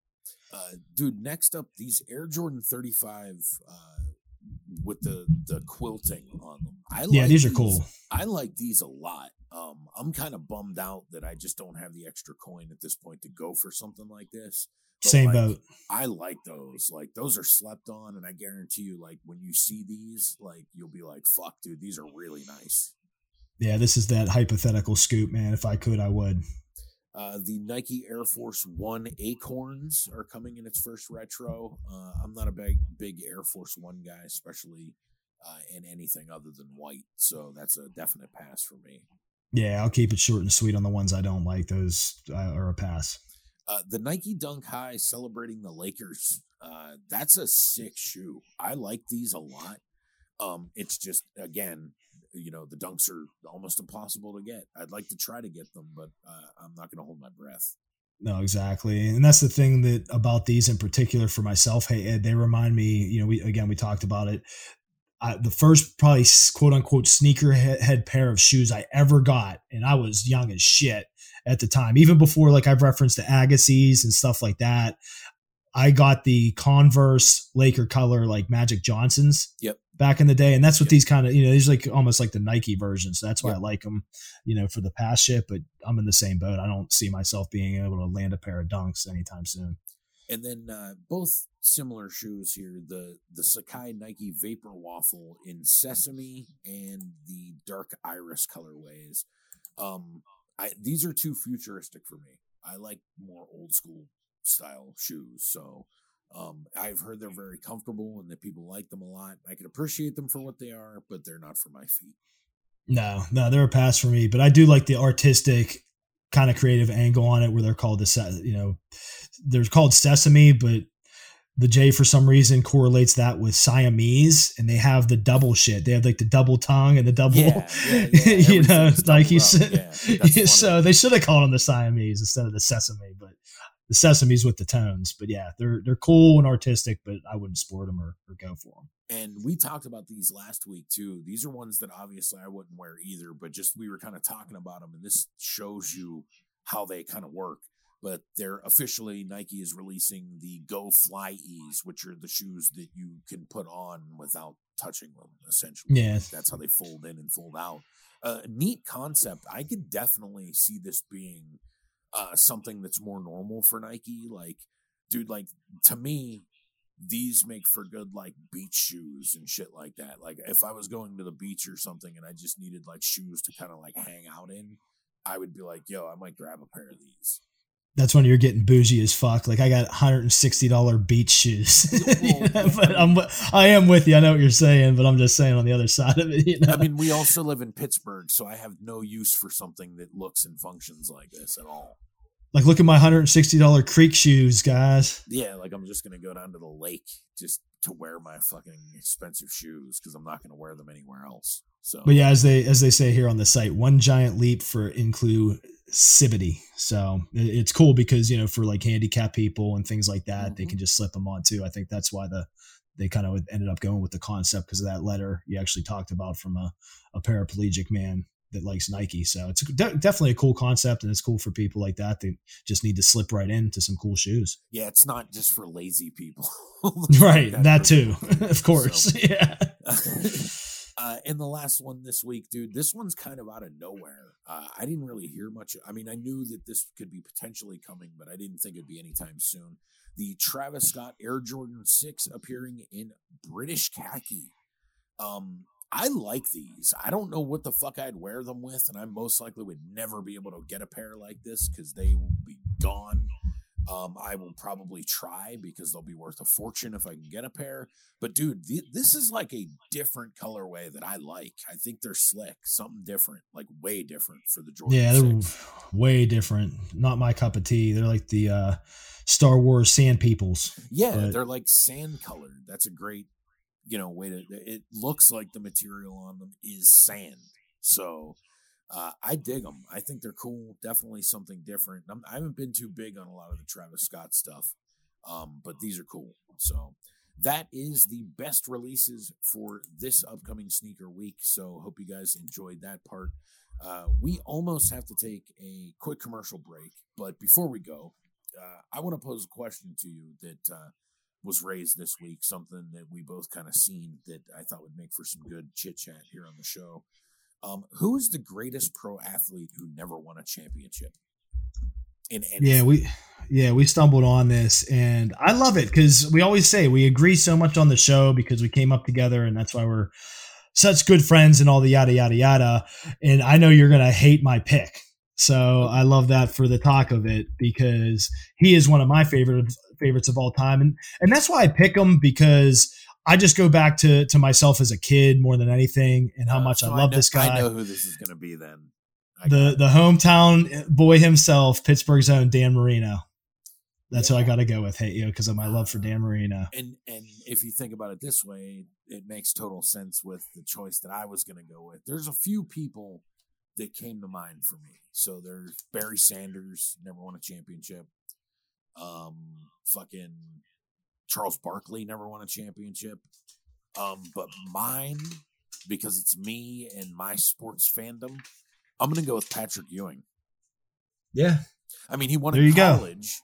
Uh, dude, next up, these Air Jordan 35 uh, with the the quilting on them. I Yeah, like these are cool. I like these a lot. Um, I'm kind of bummed out that I just don't have the extra coin at this point to go for something like this. But, Same like, boat. I like those. Like those are slept on, and I guarantee you, like when you see these, like you'll be like, "Fuck, dude, these are really nice." Yeah, this is that hypothetical scoop, man. If I could, I would. Uh, the Nike Air Force One Acorns are coming in its first retro. Uh, I'm not a big big Air Force One guy, especially uh, in anything other than white. So that's a definite pass for me. Yeah, I'll keep it short and sweet on the ones I don't like. Those uh, are a pass. Uh, the Nike Dunk High celebrating the Lakers. Uh, that's a sick shoe. I like these a lot. Um, it's just again, you know, the dunks are almost impossible to get. I'd like to try to get them, but uh, I'm not going to hold my breath. No, exactly, and that's the thing that about these in particular for myself. Hey, Ed, they remind me. You know, we again we talked about it. I, the first probably quote unquote sneaker head pair of shoes I ever got, and I was young as shit at the time. Even before like I've referenced the Agassiz and stuff like that. I got the Converse Laker color like Magic Johnsons. Yep. Back in the day, and that's what these kind of you know these like almost like the Nike versions. So that's why yep. I like them, you know, for the past shit. But I'm in the same boat. I don't see myself being able to land a pair of Dunks anytime soon. And then uh, both similar shoes here: the the sacai Nike Vapor Waffle in sesame and the dark iris colorways. Um, I these are too futuristic for me. I like more old school style shoes. So um, I've heard they're very comfortable and that people like them a lot. I can appreciate them for what they are, but they're not for my feet. No, no, they're a pass for me. But I do like the artistic kind of creative angle on it, where they're called the you know they're called sesame, but the J for some reason correlates that with Siamese, and they have the double shit. They have like the double tongue and the double, yeah, yeah, yeah. you know, like you said. so they should have called them the Siamese instead of the sesame, but the sesames with the tones. But yeah, they're they're cool and artistic, but I wouldn't sport them or, or go for them. And we talked about these last week too. These are ones that obviously I wouldn't wear either, but just we were kind of talking about them, and this shows you how they kind of work. But they're officially Nike is releasing the Go Fly Ease, which are the shoes that you can put on without touching them. Essentially, yeah, that's how they fold in and fold out. A uh, neat concept. I could definitely see this being uh, something that's more normal for Nike. Like, dude, like to me, these make for good like beach shoes and shit like that. Like, if I was going to the beach or something and I just needed like shoes to kind of like hang out in, I would be like, yo, I might grab a pair of these that's when you're getting bougie as fuck. Like I got $160 beach shoes. Oh, but I'm I am with you. I know what you're saying, but I'm just saying on the other side of it, you know? I mean, we also live in Pittsburgh, so I have no use for something that looks and functions like this at all. Like, look at my hundred and sixty dollar creek shoes, guys. Yeah, like I'm just gonna go down to the lake just to wear my fucking expensive shoes because I'm not gonna wear them anywhere else. So, but yeah, as they as they say here on the site, one giant leap for inclusivity. So it's cool because you know for like handicap people and things like that, mm-hmm. they can just slip them on too. I think that's why the they kind of ended up going with the concept because of that letter you actually talked about from a, a paraplegic man that likes Nike. So it's de- definitely a cool concept, and it's cool for people like that that just need to slip right into some cool shoes. Yeah, it's not just for lazy people, right? that, that too, of course. So, yeah. Uh, and the last one this week, dude. This one's kind of out of nowhere. Uh, I didn't really hear much. I mean, I knew that this could be potentially coming, but I didn't think it'd be anytime soon. The Travis Scott Air Jordan Six appearing in British khaki. Um, I like these. I don't know what the fuck I'd wear them with, and I most likely would never be able to get a pair like this because they will be gone. Um, I will probably try because they'll be worth a fortune if I can get a pair. But dude, th- this is like a different colorway that I like. I think they're slick, something different, like way different for the Jordan. Yeah, they're 6. way different. Not my cup of tea. They're like the uh, Star Wars Sand Peoples. Yeah, but... they're like sand colored. That's a great you know way to it looks like the material on them is sand so uh, i dig them i think they're cool definitely something different. I'm, i have not been too big on a lot of the travis scott stuff um, but these are cool. So that is the best releases for this upcoming sneaker week. So hope you guys enjoyed that part. Uh, we almost have to take a quick commercial break but before we go uh, i want to pose a question to you that uh, was raised this week, something that we both kind of seen that I thought would make for some good chit chat here on the show. Um, who is the greatest pro athlete who never won a championship? In any yeah, we yeah we stumbled on this, and I love it because we always say we agree so much on the show because we came up together, and that's why we're such good friends and all the yada yada yada. And I know you're gonna hate my pick. So I love that for the talk of it because he is one of my favorite favorites of all time, and and that's why I pick him because I just go back to to myself as a kid more than anything, and how uh, much so I love I this guy. I know who this is going to be then. I the the hometown boy himself, Pittsburgh's own Dan Marino. That's yeah. what I got to go with. Hey, you know, because of my love for Dan Marino. And and if you think about it this way, it makes total sense with the choice that I was going to go with. There's a few people that came to mind for me. So there's Barry Sanders, never won a championship. Um, fucking Charles Barkley never won a championship. Um, but mine, because it's me and my sports fandom, I'm going to go with Patrick Ewing. Yeah. I mean, he won there in college,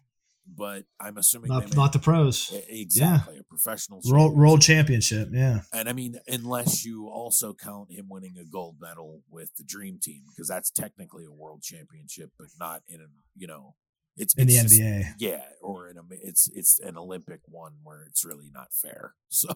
but I'm assuming not, not the pros. Exactly, yeah. a professional world, world championship. Yeah, and I mean, unless you also count him winning a gold medal with the Dream Team, because that's technically a world championship, but not in a you know. It's, in it's the just, NBA, yeah, or in a it's it's an Olympic one where it's really not fair. So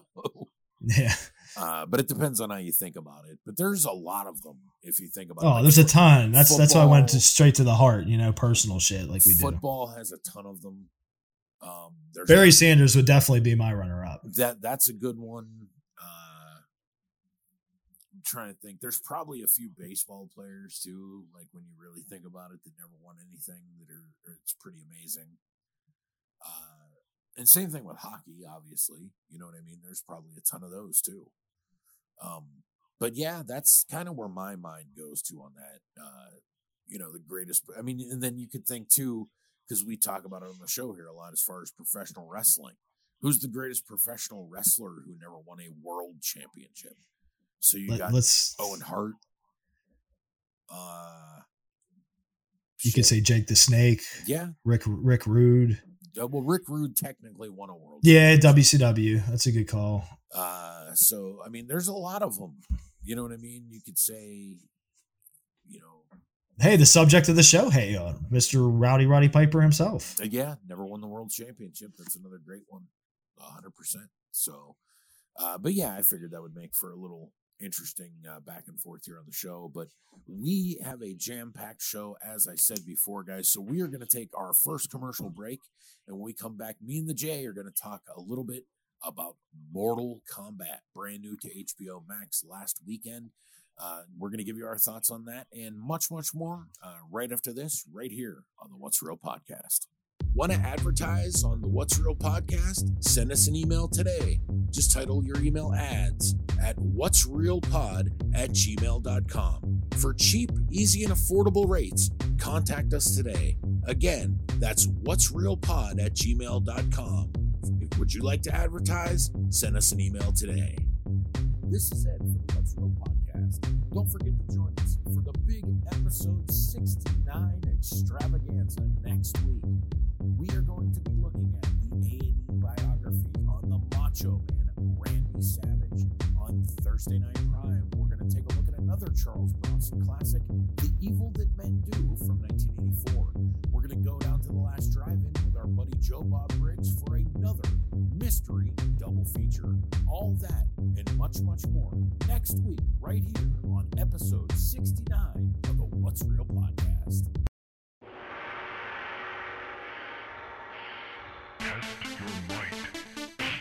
yeah. Uh, but it depends on how you think about it. But there's a lot of them if you think about oh, it. Oh, like there's a ton. That's football, that's why I went to straight to the heart, you know, personal shit like we football do. Football has a ton of them. Um, Barry a, Sanders would definitely be my runner up. That that's a good one. Trying to think. There's probably a few baseball players too. Like when you really think about it, that never won anything. That are it's pretty amazing. Uh, and same thing with hockey, obviously. You know what I mean? There's probably a ton of those too. Um, but yeah, that's kind of where my mind goes to on that. Uh, you know, the greatest. I mean, and then you could think too, because we talk about it on the show here a lot as far as professional wrestling. Who's the greatest professional wrestler who never won a world championship? So you Let, got let's, Owen Hart. Uh, you shit. could say Jake the Snake. Yeah. Rick Rick Rude. Uh, well, Rick Rude technically won a world. Yeah, WCW. That's a good call. Uh, so I mean, there's a lot of them. You know what I mean? You could say, you know. Hey, the subject of the show. Hey, uh, Mr. Rowdy Roddy Piper himself. Uh, yeah, never won the world championship. That's another great one. hundred percent. So, uh, but yeah, I figured that would make for a little interesting uh, back and forth here on the show. But we have a jam packed show, as I said before, guys. So we are going to take our first commercial break. And when we come back, me and the J are going to talk a little bit about Mortal Kombat, brand new to HBO Max last weekend. Uh, we're going to give you our thoughts on that and much, much more uh, right after this, right here on the What's Real podcast. Want to advertise on the What's Real podcast? Send us an email today. Just title your email ads at what's real pod at gmail.com. For cheap, easy, and affordable rates, contact us today. Again, that's what's real pod at gmail.com. Would you like to advertise? Send us an email today. This is Ed from the What's Real podcast. Don't forget to join us for the episode 69 extravaganza next week we are going to be looking at the A&E biography on the Macho Man, Randy Savage. Thursday Night Prime, we're going to take a look at another Charles Bronson classic, The Evil That Men Do from 1984. We're going to go down to the last drive-in with our buddy Joe Bob Briggs for another mystery double feature. All that and much, much more next week, right here on episode 69 of the What's Real podcast. Test your might.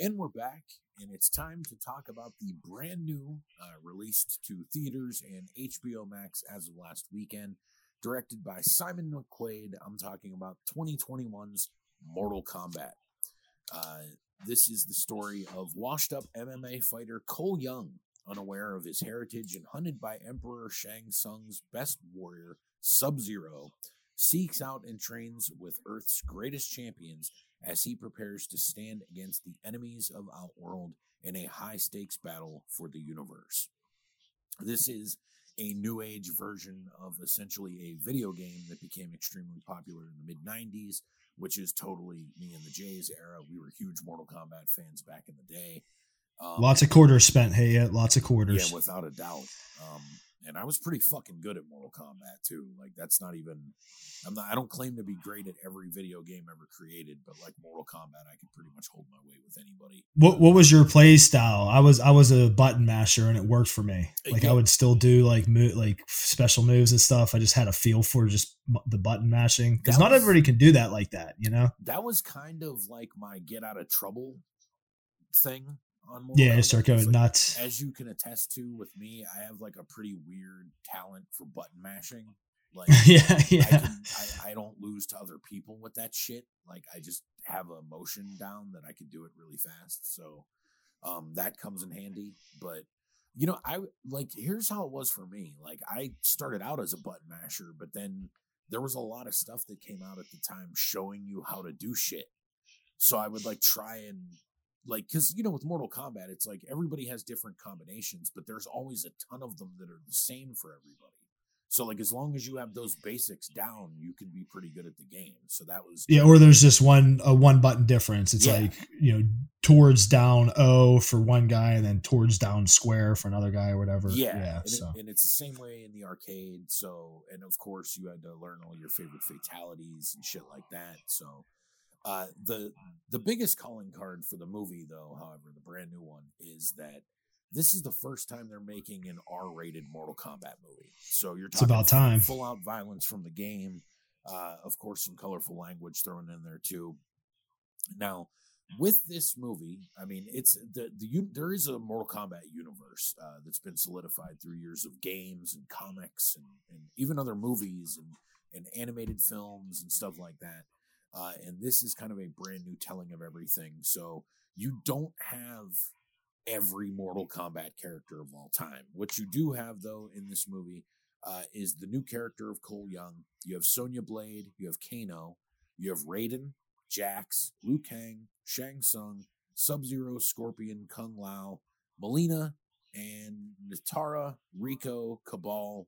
And we're back, and it's time to talk about the brand new, uh, released to theaters and HBO Max as of last weekend directed by Simon McQuoid. I'm talking about 2021's Mortal Kombat. Uh, this is the story of washed up MMA fighter Cole Young, unaware of his heritage and hunted by Emperor Shang Tsung's best warrior, Sub Zero, seeks out and trains with Earth's greatest champions as he prepares to stand against the enemies of Outworld in a high stakes battle for the universe. This is a new age version of essentially a video game that became extremely popular in the mid 90s, which is totally me and the Jays era. We were huge Mortal Kombat fans back in the day. Um, lots of quarters spent. Hey, yeah, lots of quarters. Yeah, without a doubt. Um, and I was pretty fucking good at Mortal Kombat too. Like that's not even I'm not I don't claim to be great at every video game ever created, but like Mortal Kombat I could pretty much hold my weight with anybody. What what was your play style? I was I was a button masher and it worked for me. Like yeah. I would still do like mo- like special moves and stuff. I just had a feel for just the button mashing cuz not everybody can do that like that, you know? That was kind of like my get out of trouble thing on Mortal yeah, start going like, nuts. As you can attest to with me, I have like a pretty weird talent for button mashing. Like, yeah, yeah. I, can, I, I, don't lose to other people with that shit. Like, I just have a motion down that I can do it really fast. So, um, that comes in handy. But you know, I like here's how it was for me. Like, I started out as a button masher, but then there was a lot of stuff that came out at the time showing you how to do shit. So I would like try and like because you know with mortal kombat it's like everybody has different combinations but there's always a ton of them that are the same for everybody so like as long as you have those basics down you can be pretty good at the game so that was yeah or there's just one a one button difference it's yeah. like you know towards down o for one guy and then towards down square for another guy or whatever yeah, yeah and, so. it, and it's the same way in the arcade so and of course you had to learn all your favorite fatalities and shit like that so uh, the the biggest calling card for the movie, though, however, the brand new one, is that this is the first time they're making an R-rated Mortal Kombat movie. So you're talking it's about time. full out violence from the game. Uh, of course, some colorful language thrown in there too. Now, with this movie, I mean, it's the the there is a Mortal Kombat universe uh, that's been solidified through years of games and comics and, and even other movies and and animated films and stuff like that. Uh, and this is kind of a brand new telling of everything. So you don't have every Mortal Kombat character of all time. What you do have, though, in this movie uh, is the new character of Cole Young. You have Sonya Blade, you have Kano, you have Raiden, Jax, Liu Kang, Shang Tsung, Sub Zero, Scorpion, Kung Lao, Mileena, and Nitara, Reiko, Kabal,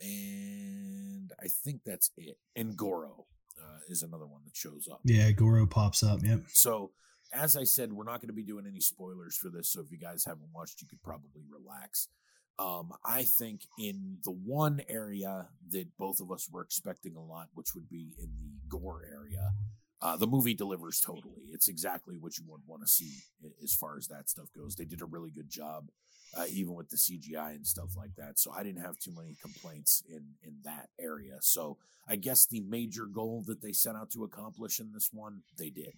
and I think that's it. And Goro uh, is another one that shows up. Yeah, Goro pops up. Yep. So, as I said, we're not going to be doing any spoilers for this. So, if you guys haven't watched, you could probably relax. Um, I think in the one area that both of us were expecting a lot, which would be in the gore area, uh, the movie delivers totally. It's exactly what you would want to see as far as that stuff goes. They did a really good job uh, even with the CGI and stuff like that. So I didn't have too many complaints in in that area. So I guess the major goal that they set out to accomplish in this one, they did.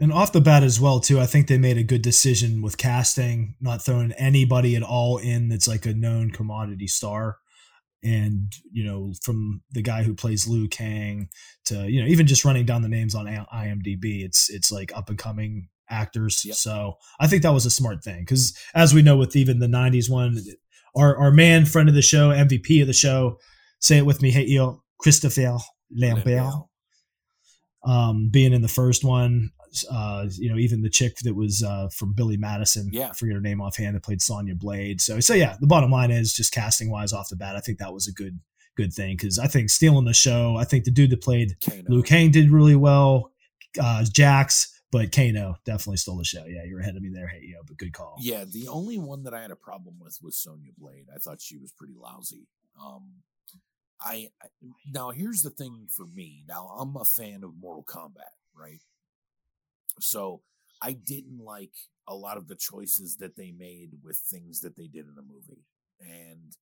And off the bat as well, too, I think they made a good decision with casting, not throwing anybody at all in that's like a known commodity star. And, you know, from the guy who plays Liu Kang to, you know, even just running down the names on IMDb, it's it's like up and coming actors. Yep. So I think that was a smart thing because, as we know, with even the '90s one, our our man, friend of the show, MVP of the show, say it with me, hey yo, Christopher Lambert, um, being in the first one. Uh, you know, even the chick that was uh, from Billy Madison, yeah, I forget her name offhand, that played Sonya Blade. So, so yeah, the bottom line is just casting wise off the bat, I think that was a good good thing because I think stealing the show. I think the dude that played Kano. Liu Kang did really well. Uh, Jax but Kano definitely stole the show. Yeah, you're ahead of me there. Hey, yo, but good call. Yeah, the only one that I had a problem with was Sonya Blade. I thought she was pretty lousy. Um, I, I now here's the thing for me. Now I'm a fan of Mortal Kombat, right? So I didn't like a lot of the choices that they made with things that they did in the movie. And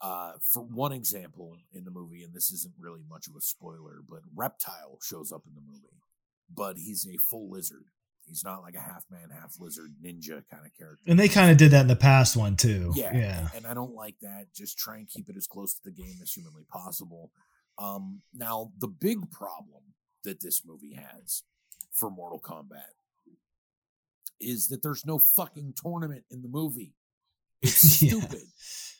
uh, for one example in the movie, and this isn't really much of a spoiler, but Reptile shows up in the movie but he's a full lizard. He's not like a half man, half lizard ninja kind of character. And they kind of did that in the past one too. Yeah, yeah. And, I don't like that. Just try and keep it as close to the game as humanly possible. Um, now, the big problem that this movie has for Mortal Kombat is that there's no fucking tournament in the movie. It's stupid.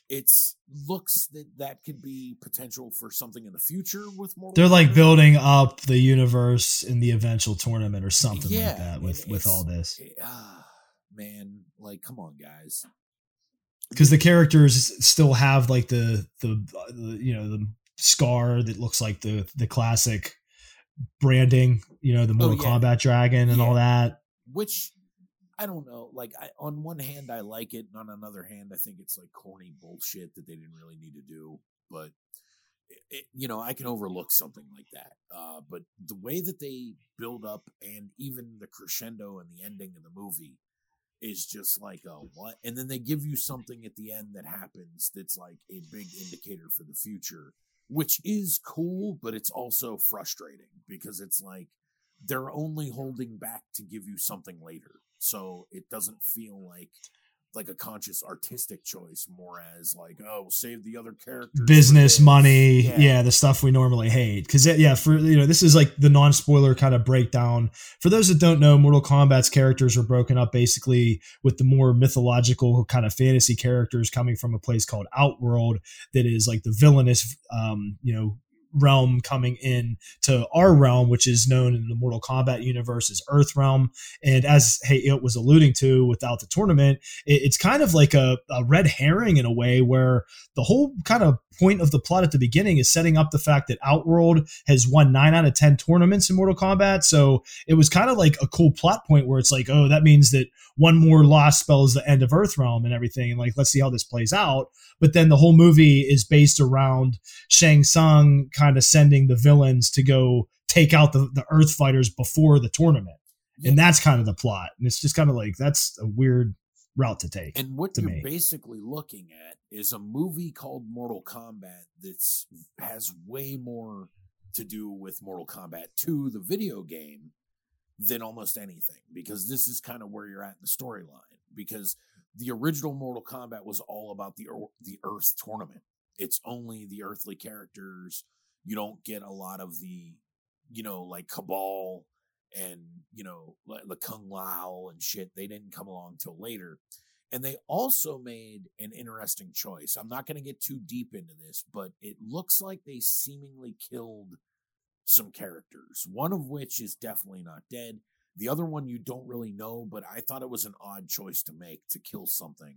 It's looks that that could be potential for something in the future with more. They're like building up the universe in the eventual tournament or something yeah, like that with with all this. Uh, man, like come on, guys. Because the characters still have like the, the the you know the scar that looks like the the classic branding, you know, the oh, Mortal oh, yeah. Kombat dragon and yeah. all that. Which I don't know. Like, I, on one hand, I like it, and on another hand, I think it's like corny bullshit that they didn't really need to do. But it, you know, I can overlook something like that. Uh, but the way that they build up and even the crescendo and the ending of the movie is just like a what? And then they give you something at the end that happens that's like a big indicator for the future, which is cool, but it's also frustrating because it's like they're only holding back to give you something later. So it doesn't feel like like a conscious artistic choice more as like oh save the other characters business money yeah. yeah. the stuff we normally hate because yeah for you know this is like the non-spoiler kind of breakdown for those that don't know mortal kombat's characters are broken up basically with the more mythological kind of fantasy characters coming from a place called outworld that is like the villainous um you know realm coming in to our realm, which is known in the Mortal Kombat universe as Earth Realm. And as Hey Ed was alluding to, without the tournament, it, it's kind of like a, a red herring in a way where the whole kind of point of the plot at the beginning is setting up the fact that Outworld has won nine out of 10 tournaments in Mortal Kombat. So it was kind of like a cool plot point where it's like, oh, that means that one more loss spells the end of Earth Realm and everything. And like, let's see how this plays out. But then the whole movie is based around Shang Tsung kind of sending the villains to go take out the, the Earth fighters before the tournament. And that's kind of the plot. And it's just kind of like, that's a weird route to take. And what you're me. basically looking at is a movie called Mortal Kombat that's has way more to do with Mortal Kombat 2, the video game, than almost anything. Because this is kind of where you're at in the storyline. Because the original Mortal Kombat was all about the the Earth tournament. It's only the earthly characters. You don't get a lot of the, you know, like Kabal and you know the Kung Lao and shit. They didn't come along till later. And they also made an interesting choice. I'm not going to get too deep into this, but it looks like they seemingly killed some characters, one of which is definitely not dead. The other one you don't really know, but I thought it was an odd choice to make to kill something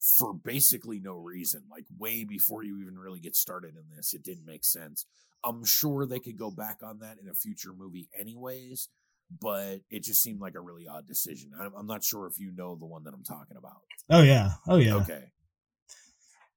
for basically no reason. Like way before you even really get started in this, it didn't make sense. I'm sure they could go back on that in a future movie, anyways but it just seemed like a really odd decision. I'm, not sure if you know the one that I'm talking about. Oh yeah, oh yeah. Okay.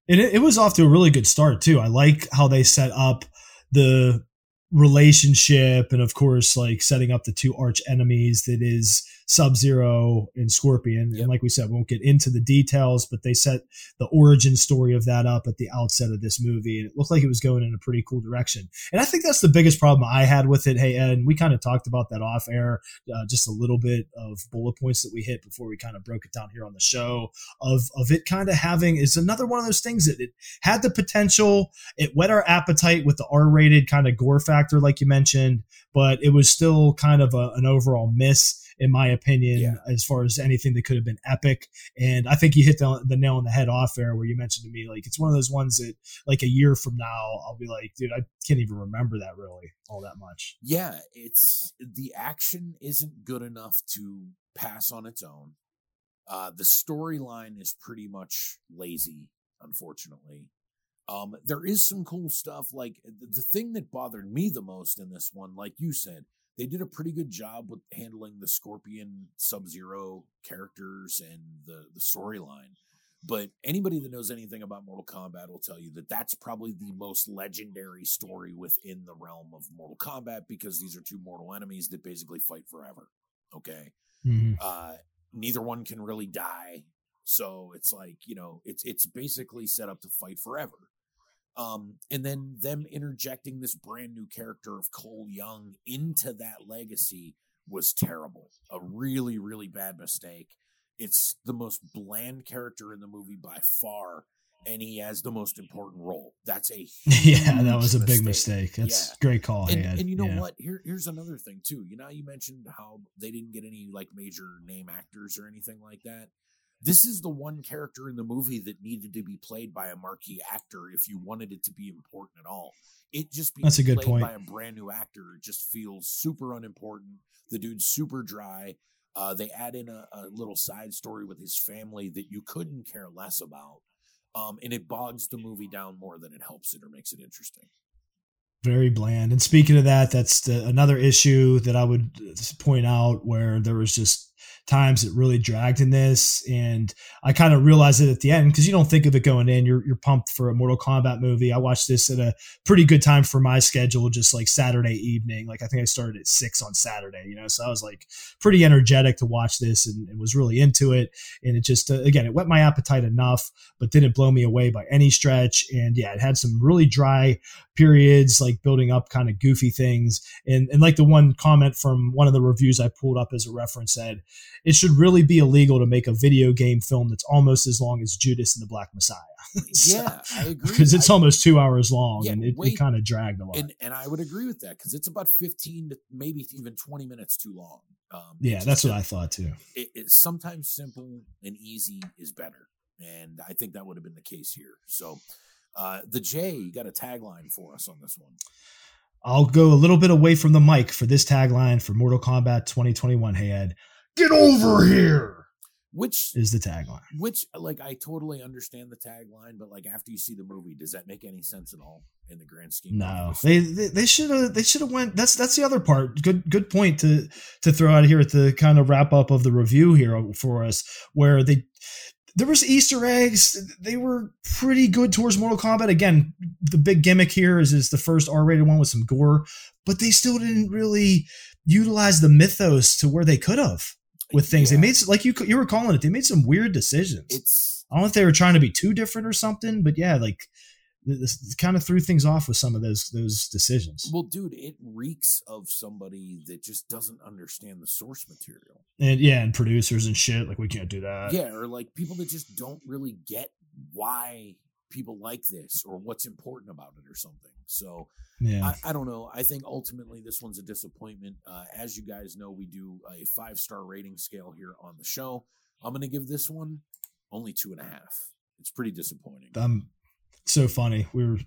It it was off to a really good start too. I like how they set up the relationship and of course like setting up the two arch enemies that is Sub Zero and Scorpion. Yep. And like we said, we won't get into the details, but they set the origin story of that up at the outset of this movie. And it looked like it was going in a pretty cool direction. And I think that's the biggest problem I had with it. Hey, Ed, we kind of talked about that off air, uh, just a little bit of bullet points that we hit before we kind of broke it down here on the show of, of it kind of having is another one of those things that it had the potential. It whet our appetite with the R rated kind of gore factor, like you mentioned, but it was still kind of a, an overall miss in my opinion, yeah. as far as anything that could have been epic. And I think you hit the, the nail on the head off there where you mentioned to me, like, it's one of those ones that, like, a year from now, I'll be like, dude, I can't even remember that really all that much. Yeah. It's the action isn't good enough to pass on its own. Uh, the storyline is pretty much lazy, unfortunately. Um, there is some cool stuff. Like the thing that bothered me the most in this one, like you said, they did a pretty good job with handling the Scorpion Sub Zero characters and the the storyline. But anybody that knows anything about Mortal Kombat will tell you that that's probably the most legendary story within the realm of Mortal Kombat because these are two mortal enemies that basically fight forever. Okay. Mm-hmm. Uh, neither one can really die. So it's like, you know, it's it's basically set up to fight forever. Um, and then them interjecting this brand new character of Cole Young into that legacy was terrible. A really, really bad mistake. It's the most bland character in the movie by far, and he has the most important role. That's a yeah, that was a mistake. big mistake. That's yeah. great call. And, and you know yeah. what? Here, here's another thing too. You know, you mentioned how they didn't get any like major name actors or anything like that. This is the one character in the movie that needed to be played by a marquee actor if you wanted it to be important at all. It just being That's a good played point. by a brand new actor just feels super unimportant. The dude's super dry. Uh, they add in a, a, little side story with his family that you couldn't care less about. Um, and it bogs the movie down more than it helps it or makes it interesting. Very bland. And speaking of that, that's the, another issue that I would point out where there was just times it really dragged in this, and I kind of realized it at the end because you don't think of it going in. You're you're pumped for a Mortal Kombat movie. I watched this at a pretty good time for my schedule, just like Saturday evening. Like I think I started at six on Saturday, you know, so I was like pretty energetic to watch this and, and was really into it. And it just uh, again, it whet my appetite enough, but didn't blow me away by any stretch. And yeah, it had some really dry periods, like building up kind of goofy things. And and like the one comment from one of the reviews I pulled up as a reference said, it should really be illegal to make a video game film that's almost as long as Judas and the Black Messiah. so, yeah, I agree. Because it's I, almost two hours long Yeah, and it, it kind of dragged a lot. and and I would agree with that because it's about fifteen to maybe even twenty minutes too long. Um, yeah, that's what a- I thought too. it, it's sometimes simple and easy is better. And I think that would have been the case here. So, uh, the J, you got a tagline for us on this one. I'll go a little bit away from the mic for this tagline for Mortal Kombat 2021. Hey Ed, get over here Which, is the tagline. which, like, I totally understand the tagline, but like after you see the movie, does that make any sense at all in the grand scheme? No, of they they should have they should have went. That's that's the other part. Good good point to to throw out here at the kind of wrap up of the review here for us, where they there was Easter eggs. They were pretty good towards Mortal Kombat. Again, the big gimmick here is is the first R rated one with some gore, but they still didn't really utilize the mythos to where they could have with things. Yeah, They made like you you were calling it. They made some weird decisions. it's I don't know if they were trying to be too different or something, but yeah, like th- this kind of threw things off with some of those those decisions. well, dude, it reeks of somebody that just doesn't understand the source material. And yeah, and producers and shit, like we can't do that. yeah, or like people that just don't really get why people like this or what's important about it or something. So yeah. I, I don't know. I think ultimately this one's a disappointment. Uh, as you guys know, we do a five star rating scale here on the show. I'm going to give this one only two and a half. It's pretty disappointing. I'm so funny. We were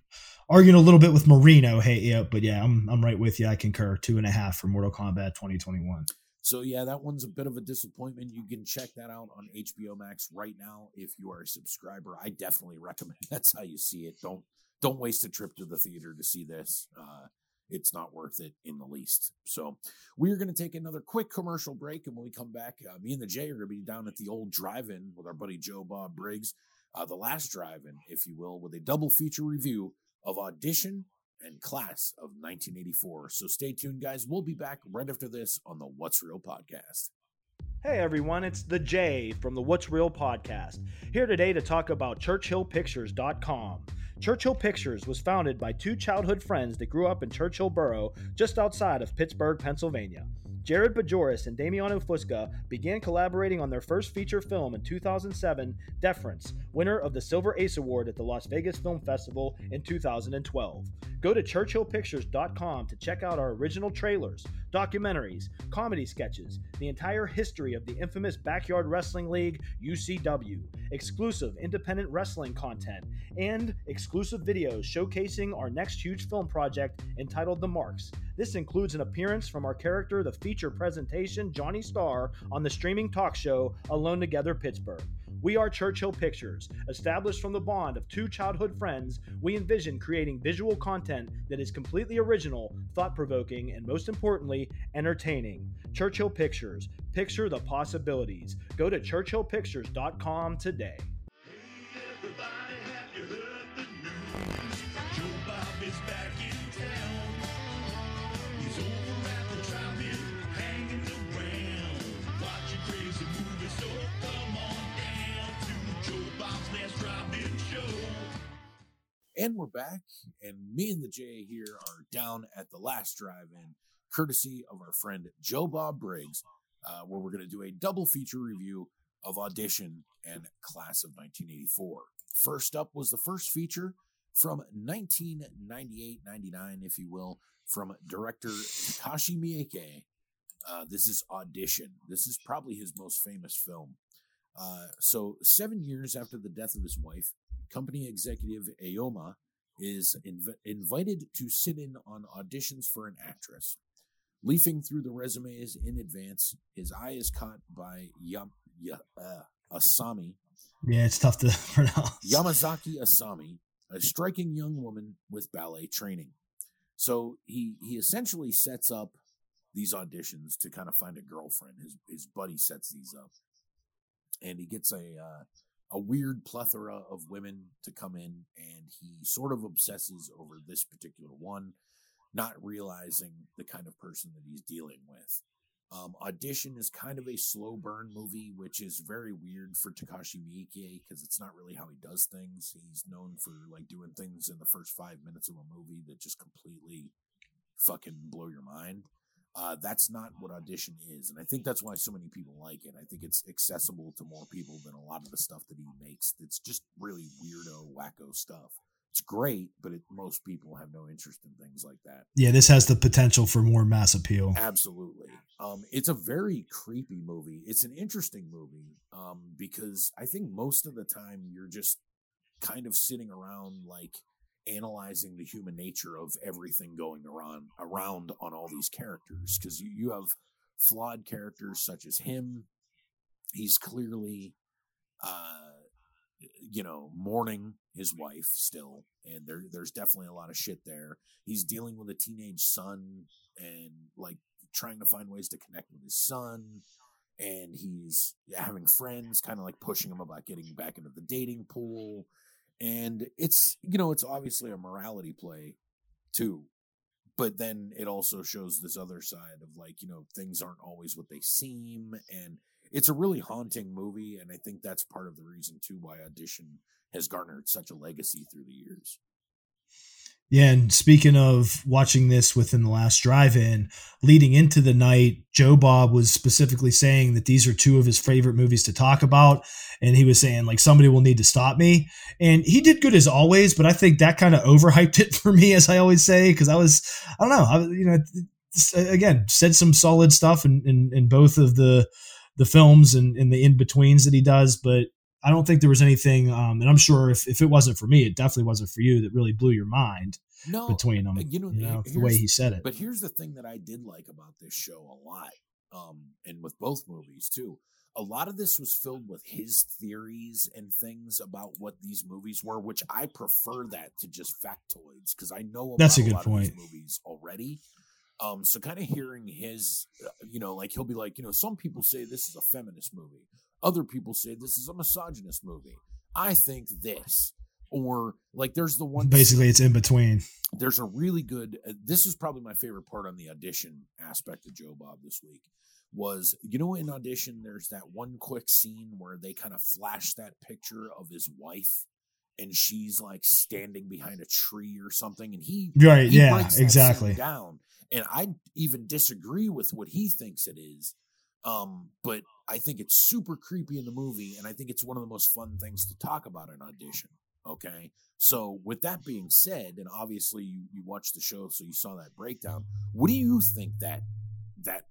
arguing a little bit with Marino. Hey, yeah, but yeah, I'm I'm right with you. I concur. Two and a half for Mortal Kombat 2021. So yeah, that one's a bit of a disappointment. You can check that out on HBO Max right now if you are a subscriber. I definitely recommend that's how you see it. Don't don't waste a trip to the theater to see this. Uh, it's not worth it in the least. So we're going to take another quick commercial break, and when we come back, uh, me and the J are going to be down at the old drive-in with our buddy Joe Bob Briggs, uh, the last drive-in, if you will, with a double feature review of Audition and Class of 1984. So stay tuned, guys. We'll be back right after this on the What's Real podcast. Hey everyone, it's the J from the What's Real podcast. Here today to talk about ChurchillPictures.com. Churchill Pictures was founded by two childhood friends that grew up in Churchill Borough, just outside of Pittsburgh, Pennsylvania. Jared Bajoris and Damiano Fusca began collaborating on their first feature film in 2007, Deference, winner of the Silver Ace Award at the Las Vegas Film Festival in 2012. Go to churchillpictures.com to check out our original trailers, documentaries, comedy sketches, the entire history of the infamous Backyard Wrestling League, UCW, exclusive independent wrestling content, and exclusive videos showcasing our next huge film project entitled The Marks. This includes an appearance from our character, the feature presentation Johnny Starr, on the streaming talk show Alone Together Pittsburgh. We are Churchill Pictures. Established from the bond of two childhood friends, we envision creating visual content that is completely original, thought provoking, and most importantly, entertaining. Churchill Pictures. Picture the possibilities. Go to churchillpictures.com today. Everybody, And we're back, and me and the J here are down at the last drive-in, courtesy of our friend Joe Bob Briggs, uh, where we're going to do a double feature review of Audition and Class of 1984. First up was the first feature from 1998-99, if you will, from director Takashi Miike. Uh, this is Audition. This is probably his most famous film. Uh, so, seven years after the death of his wife, company executive Aoyama is inv- invited to sit in on auditions for an actress. Leafing through the resumes in advance, his eye is caught by Yam- Ya- uh, Asami, Yeah, it's tough to pronounce. Yamazaki Asami, a striking young woman with ballet training. So he he essentially sets up these auditions to kind of find a girlfriend. His his buddy sets these up, and he gets a uh, a weird plethora of women to come in, and he sort of obsesses over this particular one, not realizing the kind of person that he's dealing with. Um, Audition is kind of a slow burn movie, which is very weird for Takashi Miike because it's not really how he does things. He's known for like doing things in the first five minutes of a movie that just completely fucking blow your mind. Uh, that's not what Audition is, and I think that's why so many people like it. I think it's accessible to more people than a lot of the stuff that he makes. It's just really weirdo, wacko stuff. It's great, but it, most people have no interest in things like that. Yeah, this has the potential for more mass appeal. Absolutely. Um, it's a very creepy movie. It's an interesting movie um, because I think most of the time you're just kind of sitting around like analyzing the human nature of everything going around around on all these characters because you, you have flawed characters such as him. He's clearly uh you know, mourning his wife still, and there there's definitely a lot of shit there. He's dealing with a teenage son and like trying to find ways to connect with his son, and he's having friends kind of like pushing him about getting back into the dating pool, and it's you know it's obviously a morality play too. But then it also shows this other side of like, you know, things aren't always what they seem. And it's a really haunting movie, and I think that's part of the reason too why Audition has garnered such a legacy through the years. Yeah, and speaking of watching this within the last drive-in, leading into the night, Joe Bob was specifically saying that these are two of his favorite movies to talk about, and he was saying like somebody will need to stop me, and he did good as always, but I think that kind of overhyped it for me, as I always say, because I was I don't know, I, you know, again said some solid stuff in in, in both of the the films and, and the in betweens that he does, but I don't think there was anything, um, and I'm sure if, if it wasn't for me, it definitely wasn't for you that really blew your mind No, between them. you know, you know the way he said it. But here's the thing that I did like about this show a lot, um, and with both movies too. A lot of this was filled with his theories and things about what these movies were, which I prefer that to just factoids because I know about That's a a good lot of point. movies already. Um, so kind of hearing his, uh, you know, like he'll be like, you know, some people say this is a feminist movie, other people say this is a misogynist movie. I think this, or like there's the one Basically, it's in between. there's a really good uh, this is probably my favorite part on the audition aspect of joe bob this week was you know in audition there's that one quick scene where they kind of flash that picture of his wife and she's like standing behind a tree or something and he Right, he yeah, breaks that scene exactly. down and i even disagree with what he thinks it is um but i think it's super creepy in the movie and i think it's one of the most fun things to talk about in audition okay? So with that being said and obviously you, you watched the show so you saw that breakdown what do you think that that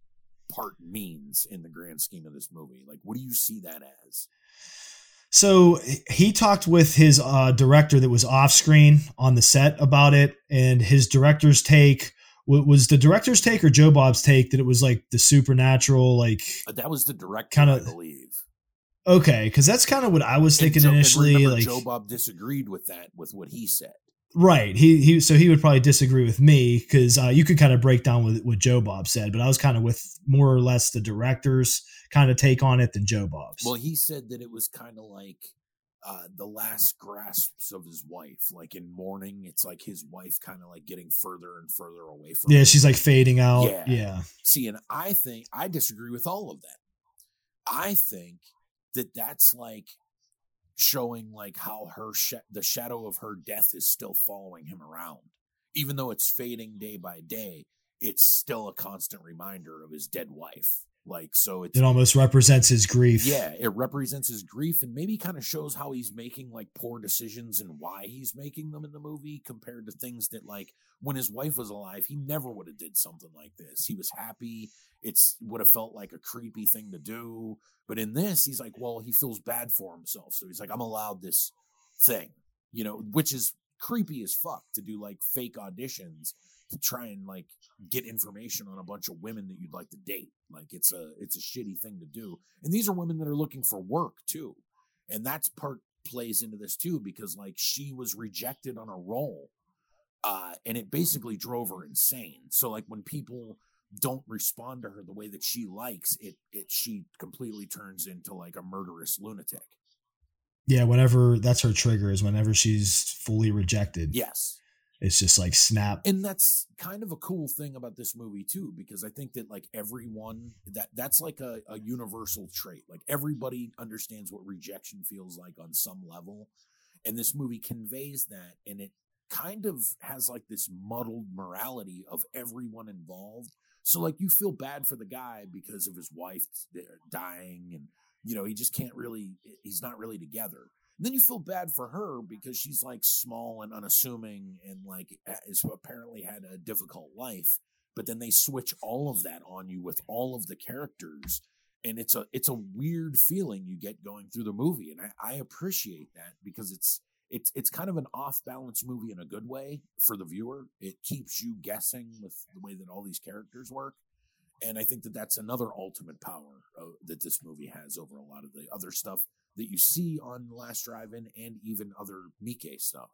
part means in the grand scheme of this movie? Like what do you see that as? So he talked with his uh, director that was off screen on the set about it, and his director's take was the director's take or Joe Bob's take that it was like the supernatural, like Uh, that was the director Kinda- believe okay, because that's kind of what I was thinking initially. Like joe bob disagreed with that with what he said Right. He he. So he would probably disagree with me because uh, you could kind of break down what what Joe Bob said, but I was kind of with more or less the director's kind of take on it than Joe Bob's. Well, he said that it was kind of like uh, the last grasps of his wife. Like in mourning, it's like his wife kind of like getting further and further away from yeah, him. she's like fading out. Yeah. Yeah. See, and I think I disagree with all of that. I think that that's like showing like how her sh- the shadow of her death is still following him around, even though it's fading day by day. It's still a constant reminder of his dead wife. Like so, it's It almost represents his grief. yeah, it represents his grief and maybe kind of shows how he's making like poor decisions and why he's making them in the movie compared to things that like when his wife was alive, he never would have did something like this. He was happy. It's would have felt like a creepy thing to do. But in this, he's like, well, he feels bad for himself. So he's like, I'm allowed this thing, you know, which is creepy as fuck to do like fake auditions to try and like get information on a bunch of women that you'd like to date. Like it's a it's a shitty thing to do. And these are women that are looking for work too. And that's part plays into this too because like she was rejected on a role. Uh and it basically drove her insane. So like when people don't respond to her the way that she likes, it it she completely turns into like a murderous lunatic. Yeah, whenever that's her trigger is whenever she's fully rejected. Yes. It's just like snap. and that's kind of a cool thing about this movie too because i think that like everyone that that's like a, a universal trait like everybody understands what rejection feels like on some level and this movie conveys that and it kind of has like this muddled morality of everyone involved so like you feel bad for the guy because of his wife eh, dying and you know he just can't really eh, he's not really together and then you feel bad for her because she's like small and unassuming and like is apparently had a difficult life. But then they switch all of that on you with all of the characters, and it's a it's a weird feeling you get going through the movie, and I, I appreciate that because it's it's it's kind of an off balance movie in a good way for the viewer. It keeps you guessing with the way that all these characters work. And I think that that's another ultimate power uh, that this movie has over a lot of the other stuff that you see on Last Drive-In and even other Miike stuff.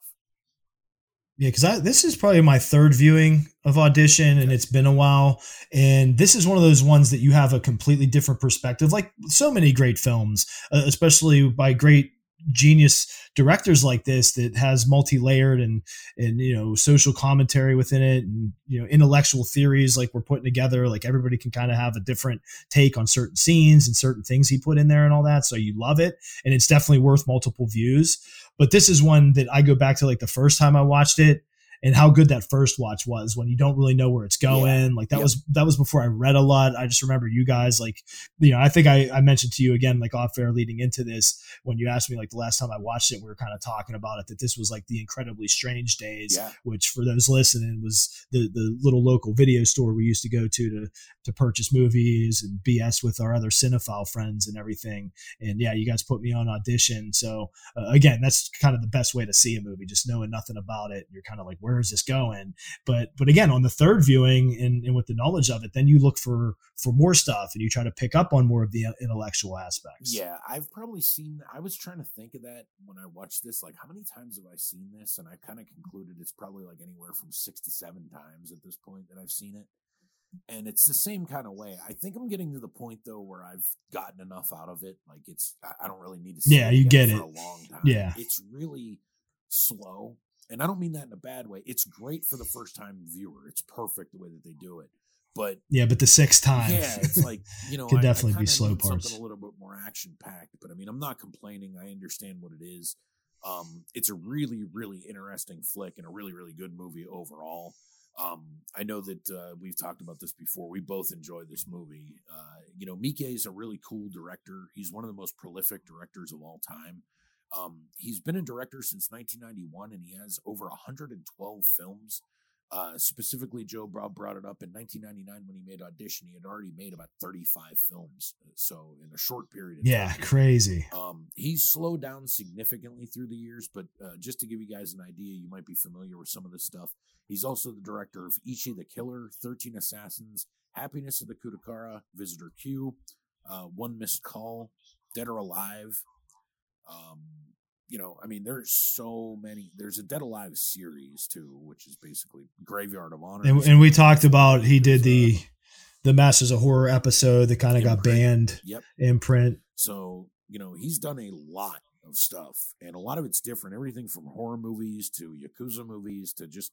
Yeah, because this is probably my third viewing of Audition, and it's been a while. And this is one of those ones that you have a completely different perspective, like so many great films, uh, especially by great genius directors like this that has multi-layered and and you know social commentary within it and you know intellectual theories like we're putting together like everybody can kind of have a different take on certain scenes and certain things he put in there and all that so you love it and it's definitely worth multiple views. But this is one that I go back to like the first time I watched it and how good that first watch was when you don't really know where it's going. Like that Yep. was that was before I read a lot. I just remember you guys like you know, I think I, I mentioned to you again like off air leading into this when you asked me like the last time I watched it, we were kind of talking about it that this was like the incredibly strange days, Yeah. which for those listening was the the little local video store we used to go to to to purchase movies and BS with our other cinephile friends and everything. And yeah, you guys put me on audition. So uh, again, that's kind of the best way to see a movie, just knowing nothing about it. You're kind of like, where is this going? But but again, on the third viewing and, and with the knowledge of it, then you look for for more stuff and you try to pick up on more of the uh, intellectual aspects. Yeah, I've probably seen. I was trying to think of that when I watched this. Like, how many times have I seen this? And I kind of concluded it's probably like anywhere from six to seven times at this point that I've seen it. And it's the same kind of way. I think I'm getting to the point though where I've gotten enough out of it. Like, it's I- don't really need to. See Yeah, it you get for it. A long time. Yeah. it's really slow, and I don't mean that in a bad way. It's great for the first time viewer. It's perfect the way that they do it. But Yeah, but the sixth time. yeah, it's like you know, Could I- I definitely be slow parts. Something a little bit more action packed, but I mean, I'm not complaining. I understand what it is. Um, it's a really, really interesting flick and a really, really good movie overall. Um, I know that uh, we've talked about this before. We both enjoy this movie. Uh, you know, Miike is a really cool director. He's one of the most prolific directors of all time. Um, he's been a director since 1991, and he has over 112 films. Uh, specifically, Joe Bob brought it up in 1999 when he made Audition. He had already made about 35 films, so in a short period. Of Yeah, time. crazy. Um, he's slowed down significantly through the years, but uh, just to give you guys an idea, you might be familiar with some of this stuff. He's also the director of Ichi the Killer, 13 Assassins, Happiness of the Katakuris, Visitor Q, uh, One Missed Call, Dead or Alive. Um, you know, I mean, there's so many. There's a Dead Alive series too, which is basically Graveyard of Honor. And, and we talked about he did the the Masters of Horror episode that kind of got banned Yep. imprint. So, you know, he's done a lot of stuff, and a lot of it's different. Everything from horror movies to Yakuza movies to just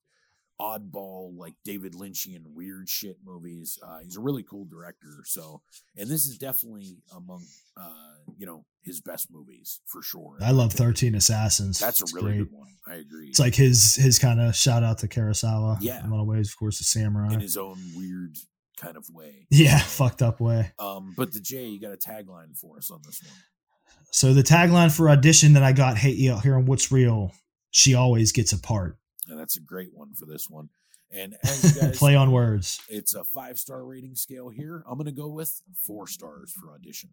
oddball, like David Lynchian weird shit movies. Uh, he's a really cool director. So, and this is definitely among, uh, you know, his best movies for sure. I love Thirteen Assassins. That's a It's really great. good one. I agree. It's like his his kind of shout out to Kurosawa. Yeah. in a lot of ways, of course, the samurai. in his own weird kind of way. yeah, fucked up way. Um, but the J, you got a tagline for us on this one. So the tagline for audition that I got hey, here on What's Real, she always gets a part. And that's a great one for this one. And as you guys Play on words. It's a five star rating scale here. I'm going to go with four stars for audition.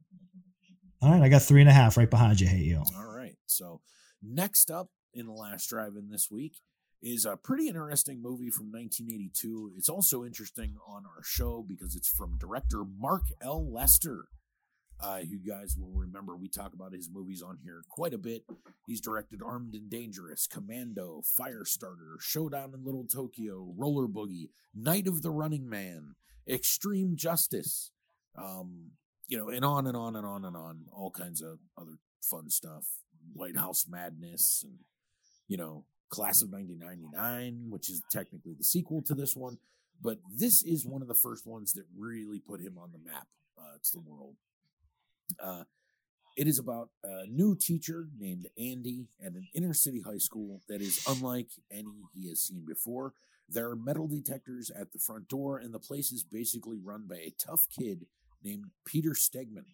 All right, I got three and a half right behind you. Hey you. All right. So, next up in the last drive in this week is a pretty interesting movie from 1982. It's also interesting on our show because it's from director Mark L. Lester. Uh, you guys will remember we talk about his movies on here quite a bit. He's directed Armed and Dangerous, Commando, Firestarter, Showdown in Little Tokyo, Roller Boogie, Night of the Running Man, Extreme Justice, um, you know, and on and on and on and on. All kinds of other fun stuff. White House Madness, and you know, Class of 1999, which is technically the sequel to this one. But this is one of the first ones that really put him on the map uh, to the world. Uh, it is about a new teacher named Andy at an inner city high school that is unlike any he has seen before. There are metal detectors at the front door, and the place is basically run by a tough kid named Peter Stegman.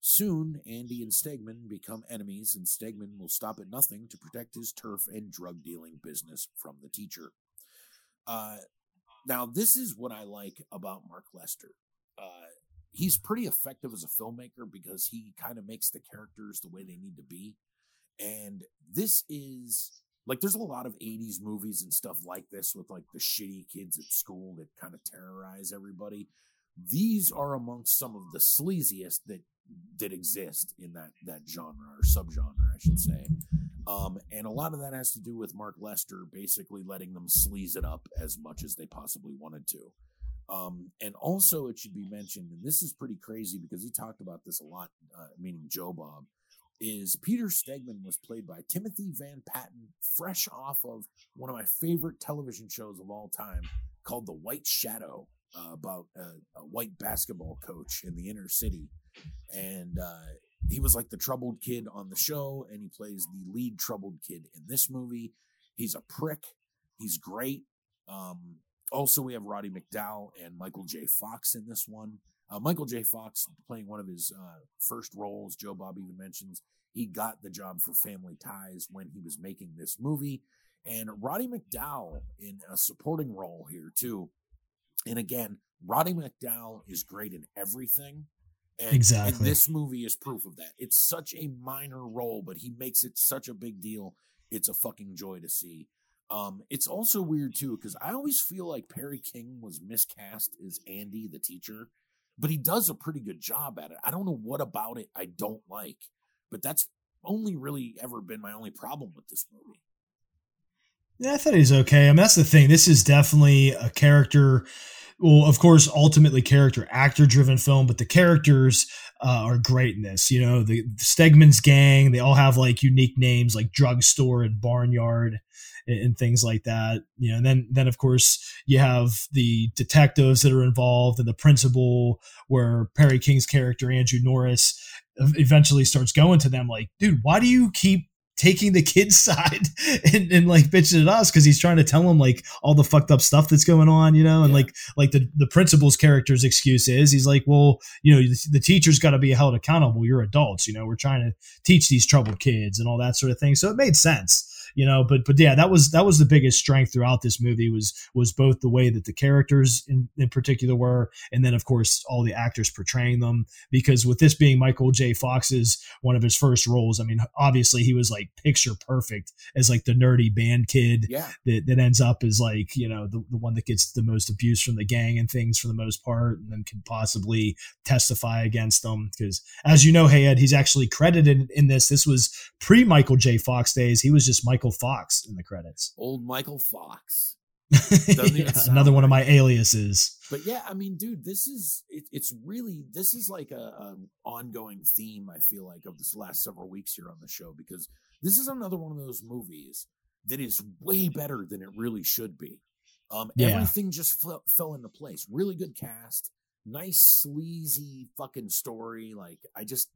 Soon, Andy and Stegman become enemies, and Stegman will stop at nothing to protect his turf and drug dealing business from the teacher. Uh, now, this is what I like about Mark Lester. Uh, he's pretty effective as a filmmaker because he kind of makes the characters the way they need to be. And this is like there's a lot of 80s movies and stuff like this with like the shitty kids at school that kind of terrorize everybody. These are amongst some of the sleaziest that that exist in that that genre or subgenre, I should say. Um, and a lot of that has to do with Mark Lester basically letting them sleaze it up as much as they possibly wanted to. Um, and also, it should be mentioned, and this is pretty crazy because he talked about this a lot, uh, meaning Joe Bob, is Peter Stegman was played by Timothy Van Patten, fresh off of one of my favorite television shows of all time called The White Shadow, uh, about a, a white basketball coach in the inner city. And uh, he was like the troubled kid on the show, and he plays the lead troubled kid in this movie. He's a prick. He's great. Um, also, we have Roddy McDowall and Michael J. Fox in this one. Uh, Michael J. Fox playing one of his uh, first roles. Joe Bob even mentions he got the job for Family Ties when he was making this movie. And Roddy McDowall in a supporting role here, too. And again, Roddy McDowall is great in everything. And, Exactly. And this movie is proof of that. It's such a minor role, but he makes it such a big deal. It's a fucking joy to see. Um, it's also weird too because I always feel like Perry King was miscast as Andy, the teacher, but he does a pretty good job at it. I don't know what about it I don't like, but that's only really ever been my only problem with this movie. Yeah, I thought he was okay. I mean, that's the thing. This is definitely a character. Well, of course, ultimately character actor driven film, but the characters uh, are great in this. You know, the, Stegman's gang, they all have like unique names like drugstore and barnyard and, and things like that. You know, and then then of course you have the detectives that are involved and the principal where Perry King's character Andrew Norris eventually starts going to them like, dude, why do you keep taking the kid's side and, and like bitching at us because he's trying to tell him like all the fucked up stuff that's going on, you know, and Yeah. like like the the principal's character's excuse is he's like, well, you know, the, the teacher's got to be held accountable. You're adults, you know. We're trying to teach these troubled kids and all that sort of thing. So it made sense, you know. But but yeah, that was that was the biggest strength throughout this movie was was both the way that the characters in, in particular were, and then of course all the actors portraying them. Because with this being Michael J. Fox's one of his first roles, I mean, obviously he was like picture perfect as like the nerdy band kid Yeah, that, that ends up as like you know the, the one that gets the most abuse from the gang and things for the most part and then could possibly testify against them because as you know hey ed he's actually credited in this this was pre michael j fox days he was just michael fox in the credits old Michael Fox. Yeah, another one of my aliases But yeah, I mean, dude, this is it, it's really this is like a, a ongoing theme. I feel like of this last several weeks here on the show because this is another one of those movies that is way better than it really should be. Um, Yeah. everything just fell, fell into place. Really good cast, nice sleazy fucking story. Like I just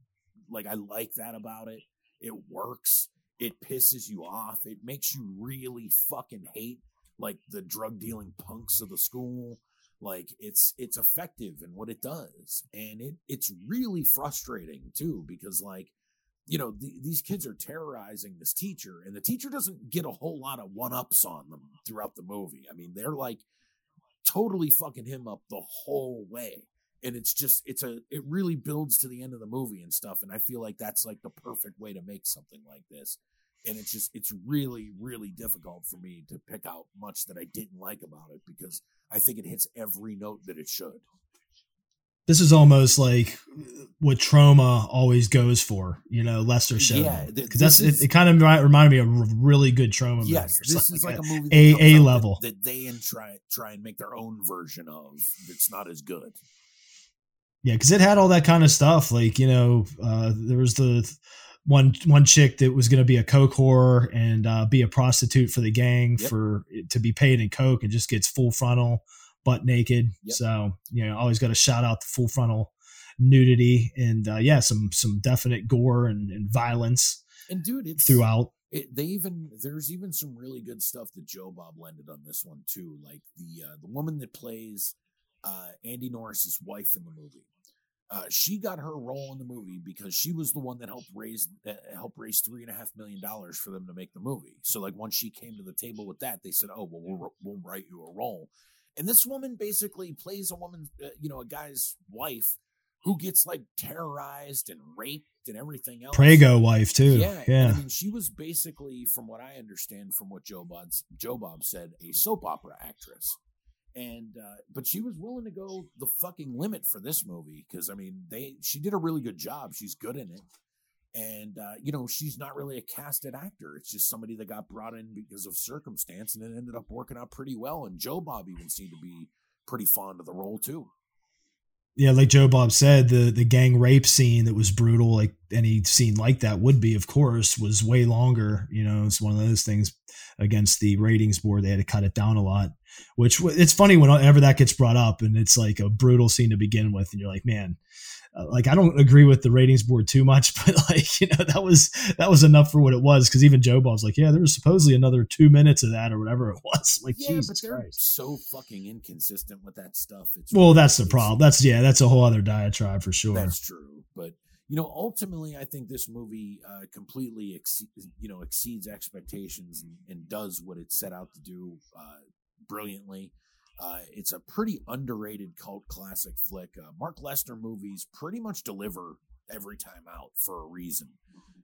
like I like that about it. It works. It pisses you off. It makes you really fucking hate like the drug dealing punks of the school. Like it's it's effective in what it does. And it it's really frustrating too because like you know the, these kids are terrorizing this teacher and the teacher doesn't get a whole lot of one ups on them throughout the movie. I mean they're like totally fucking him up the whole way and it's just it's a it really builds to the end of the movie and stuff and i feel like that's like the perfect way to make something like this and it's just it's really really difficult for me to pick out much that i didn't like about it because i think it hits every note that it should This is almost like what Troma always goes for, you know, Lester showed Yeah, because that's is- it, it. Kind of reminded me of a really good Troma. movie Yes, this is like a that. movie A- A out that- level. that, they and try try and make their own version of. That's not as good. Yeah, because it had all that kind of stuff. Like you know, uh, there was the one one chick that was going to be a coke whore and uh, be a prostitute for the gang Yep. for to be paid in coke and just gets full frontal, butt naked. Yep. So you know, always got to shout out the full frontal nudity and uh, yeah, some some definite gore and, and violence And dude, it's throughout. It, they even there's even some really good stuff that Joe Bob landed on this one too. Like the uh, the woman that plays uh, Andy Norris's wife in the movie. Uh, she got her role in the movie because she was the one that helped raise uh, help raise three and a half million dollars for them to make the movie. So like once she came to the table with that, they said, "Oh well, we'll, we'll write you a role." And this woman basically plays a woman, uh, you know, a guy's wife who gets like terrorized and raped and everything else. Prego wife too. Yeah, Yeah, I mean, she was basically, from what I understand, from what Joe Bob Joe Bob said, a soap opera actress. And uh, but she was willing to go the fucking limit for this movie because I mean, they she did a really good job. She's good in it, and uh, you know, she's not really a casted actor. It's just somebody that got brought in because of circumstance, and it ended up working out pretty well. And Joe Bob even seemed to be pretty fond of the role too. Yeah. Like Joe Bob said, the the gang rape scene that was brutal, like any scene like that would be, of course, was way longer. You know, it's one of those things against the ratings board. They had to cut it down a lot. Which it's funny whenever that gets brought up, and it's like a brutal scene to begin with, and you're like, man. Like I don't agree with the ratings board too much, but like you know that was that was enough for what it was. Because even Joe Bob's like, yeah, there was supposedly another two minutes of that or whatever it was. Like Yeah, Jesus but they're Christ. so fucking inconsistent with that stuff. It's Well, that's the problem. That's yeah, that's a whole other diatribe for sure. That's true, but you know, ultimately, I think this movie uh, completely exceeds, you know, exceeds expectations and, and does what it set out to do uh, brilliantly. Uh, it's a pretty underrated cult classic flick. Uh, Mark Lester movies pretty much deliver every time out for a reason.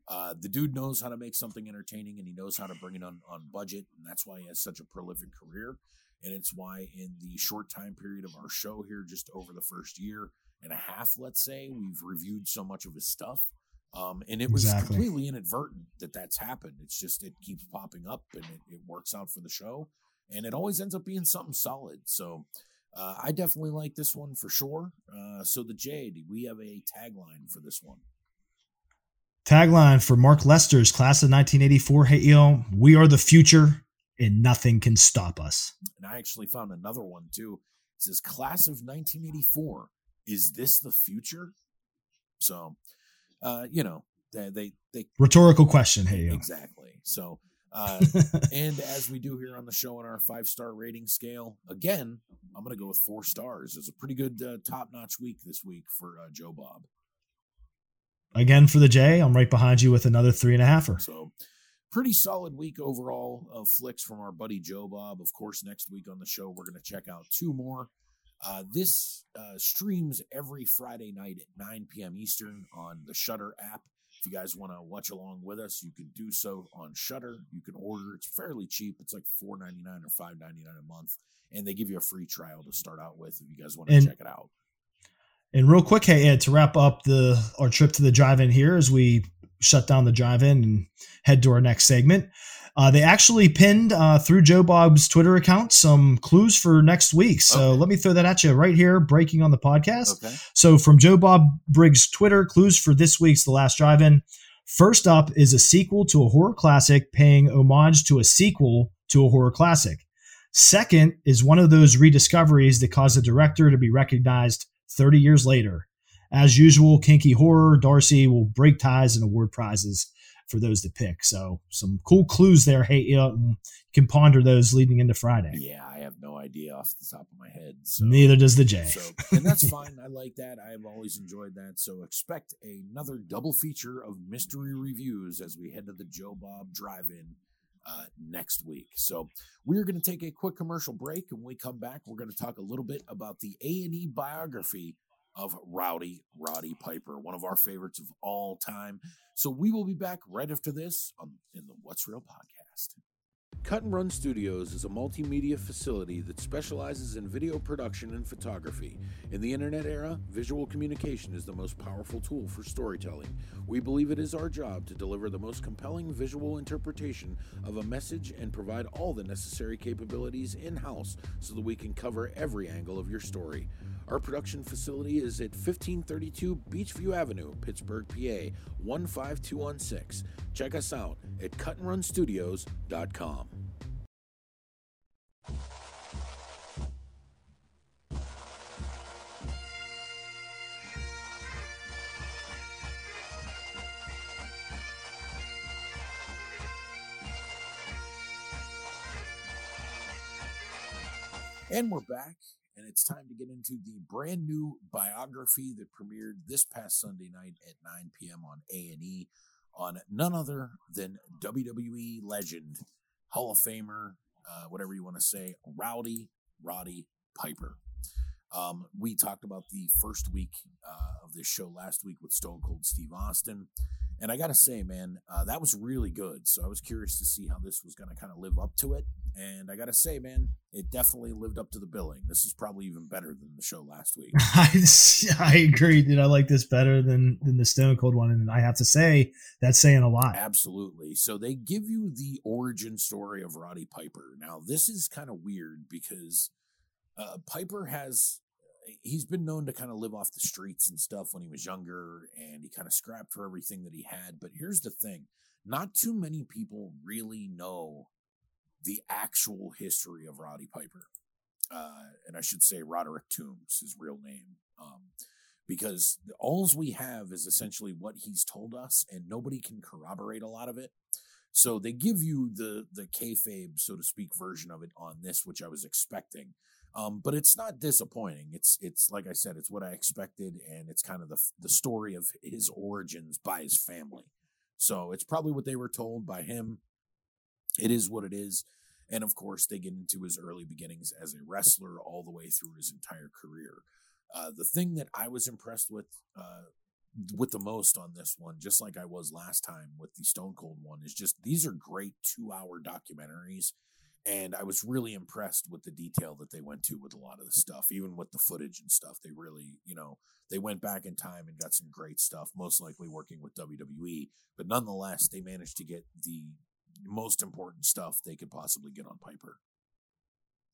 Uh, the dude knows how to make something entertaining and he knows how to bring it on, on budget, and that's why he has such a prolific career. And it's why, in the short time period of our show here, just over the first year and a half, let's say, we've reviewed so much of his stuff. Um, and it was Exactly. completely inadvertent that that's happened. It's just, it keeps popping up and it, it works out for the show. And it always ends up being something solid. So uh, I definitely like this one for sure. Uh, so, the Jade, we have a tagline for this one. Tagline for Mark Lester's class of 1984 Hey Yo, we are the future and nothing can stop us. And I actually found another one too. It says, Class of 1984, is this the future? So, uh, you know, they, they, they Rhetorical question, Hey Yo. Exactly. So, uh, and as we do here on the show on our five star rating scale, again, I'm going to go with four stars. It's a pretty good uh, top notch week this week for uh, Joe Bob. Again for the J, I'm right behind you with another three and a halfer. So, pretty solid week overall of flicks from our buddy Joe Bob. Of course, next week on the show, we're going to check out two more. Uh, this uh, streams every Friday night at 9 p.m. Eastern on the Shudder app. If you guys want to watch along with us, you can do so on Shudder. You can order; it's fairly cheap. It's like four ninety nine or five ninety nine a month, and they give you a free trial to start out with if you guys want to And- check it out. And real quick, hey Ed, to wrap up the our trip to the drive-in here as we shut down the drive-in and head to our next segment. Uh, they actually pinned uh, through Joe Bob's Twitter account some clues for next week. So Okay. let me throw that at you right here, breaking on the podcast. Okay. So from Joe Bob Briggs' Twitter, clues for this week's The Last Drive-In. First up is a sequel to a horror classic paying homage to a sequel to a horror classic. Second is one of those rediscoveries that caused the director to be recognized 30 years later. As usual, Kinky Horror, Darcy will break ties and award prizes for those to pick. So some cool clues there. Hey, you, know, you can ponder those leading into Friday. Yeah, I have no idea off the top of my head. So. Neither does the J. So, and that's fine. I like that. I've always enjoyed that. So, expect another double feature of mystery reviews as we head to the Joe Bob Drive In uh, next week. So, we're going to take a quick commercial break, and when we come back, we're going to talk a little bit about the A and E biography of Rowdy Roddy Piper, one of our favorites of all time. So, we will be back right after this on in the What's Real podcast. Cut and Run Studios is a multimedia facility that specializes in video production and photography. In the internet era, visual communication is the most powerful tool for storytelling. We believe it is our job to deliver the most compelling visual interpretation of a message and provide all the necessary capabilities in house so that we can cover every angle of your story. Our production facility is at 1532 Beachview Avenue, Pittsburgh, PA 15216. Check us out at cutandrunstudios.com. And we're back, and it's time to get into the brand new biography that premiered this past Sunday night at 9 p.m. on A&E on none other than WWE legend, Hall of Famer, uh, whatever you want to say, Rowdy Roddy Piper. Um, we talked about the first week uh, of this show last week with Stone Cold Steve Austin. And I got to say, man, uh, that was really good. So I was curious to see how this was going to kind of live up to it. And I got to say, man, it definitely lived up to the billing. This is probably even better than the show last week. I, I agree, dude. I like this better than than the Stone Cold one, and I have to say that's saying a lot. Absolutely. So they give you the origin story of Roddy Piper. Now, this is kind of weird because uh, Piper has he's been known to kind of live off the streets and stuff when he was younger, and he kind of scrapped for everything that he had. But here's the thing: not too many people really know the actual history of Roddy Piper, uh, and I should say Roderick Toombs, his real name. Um, because alls we have is essentially what he's told us, and nobody can corroborate a lot of it. So they give you the the kayfabe, so to speak, version of it on this, which I was expecting. Um, but it's not disappointing. It's it's like I said, it's what I expected, and it's kind of the the story of his origins by his family. So it's probably what they were told by him. It is what it is, and of course they get into his early beginnings as a wrestler all the way through his entire career. Uh, the thing that I was impressed with uh, with the most on this one, just like I was last time with the Stone Cold one, is just these are great two hour documentaries. And I was really impressed with the detail that they went to with a lot of the stuff, even with the footage and stuff. They really, you know, they went back in time and got some great stuff, most likely working with WWE. But nonetheless, they managed to get the most important stuff they could possibly get on Piper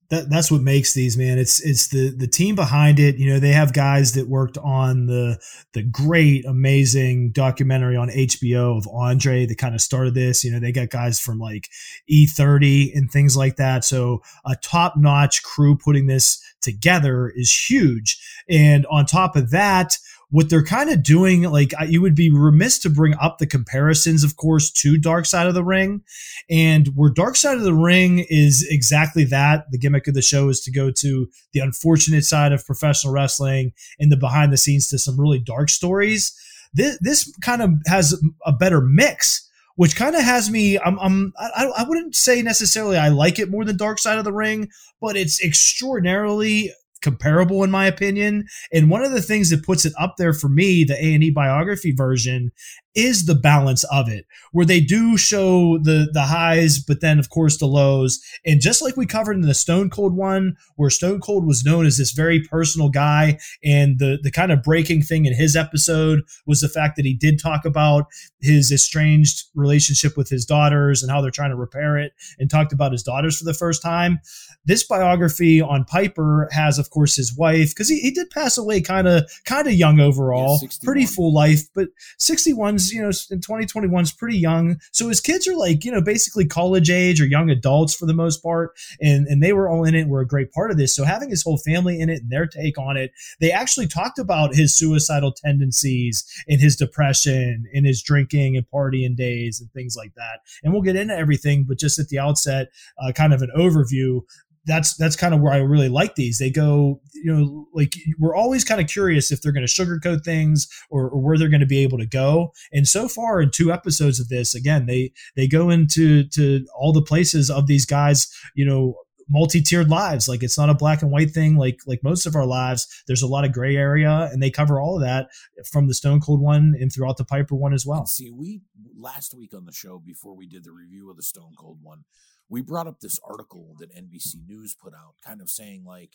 that that's what makes these man. It's it's the the team behind it. You know they have guys that worked on the the great amazing documentary on HBO of Andre that kind of started this. You know they got guys from like E30 and things like that. So a top notch crew putting this together is huge. And on top of that what they're kind of doing, like you would be remiss to bring up the comparisons, of course, to Dark Side of the Ring. And where Dark Side of the Ring is exactly that, the gimmick of the show is to go to the unfortunate side of professional wrestling and the behind the scenes to some really dark stories. This, this kind of has a better mix which kind of has me. I'm, I'm I, I wouldn't say necessarily I like it more than Dark Side of the Ring, but it's extraordinarily comparable in my opinion. And one of the things that puts it up there for me, the A and E biography version, is the balance of it, where they do show the the highs, but then of course the lows. And just like we covered in the Stone Cold one, where Stone Cold was known as this very personal guy, and the the kind of breaking thing in his episode was the fact that he did talk about his estranged relationship with his daughters and how they're trying to repair it, and talked about his daughters for the first time. This biography on Piper has, of course, his wife because he, he did pass away kind of kind of young overall, Yeah, pretty full life, but 61's you know in 2021 is pretty young. So his kids are like you know basically college age or young adults for the most part, and and they were all in it. Were a great part of this. So having his whole family in it and their take on it, they actually talked about his suicidal tendencies and his depression and his drinking and partying days and things like that. And we'll get into everything, but just at the outset, uh, kind of an overview that's that's kind of where I really like these. They go, you know, like we're always kind of curious if they're going to sugarcoat things or, or where they're going to be able to go. And so far, in two episodes of this, again, they they go into to all the places of these guys, you know, multi-tiered lives. Like it's not a black and white thing. Like like most of our lives, there's a lot of gray area, and they cover all of that from the Stone Cold one and throughout the Piper one as well. See, we last week on the show before we did the review of the Stone Cold one, we brought up this article that NBC News put out, kind of saying like,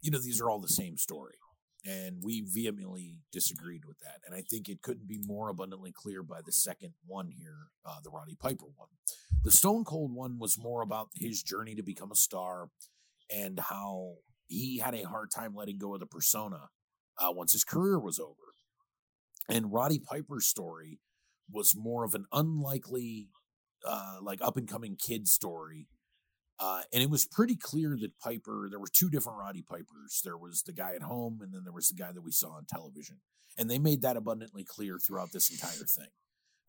you know, these are all the same story. And we vehemently disagreed with that. And I think it couldn't be more abundantly clear by the second one here, uh, the Roddy Piper one. The Stone Cold one was more about his journey to become a star and how he had a hard time letting go of the persona uh, once his career was over. And Roddy Piper's story was more of an unlikely, uh, like up and coming kid story. Uh, and it was pretty clear that Piper, there were two different Roddy Pipers. There was the guy at home, and then there was the guy that we saw on television. And they made that abundantly clear throughout this entire thing.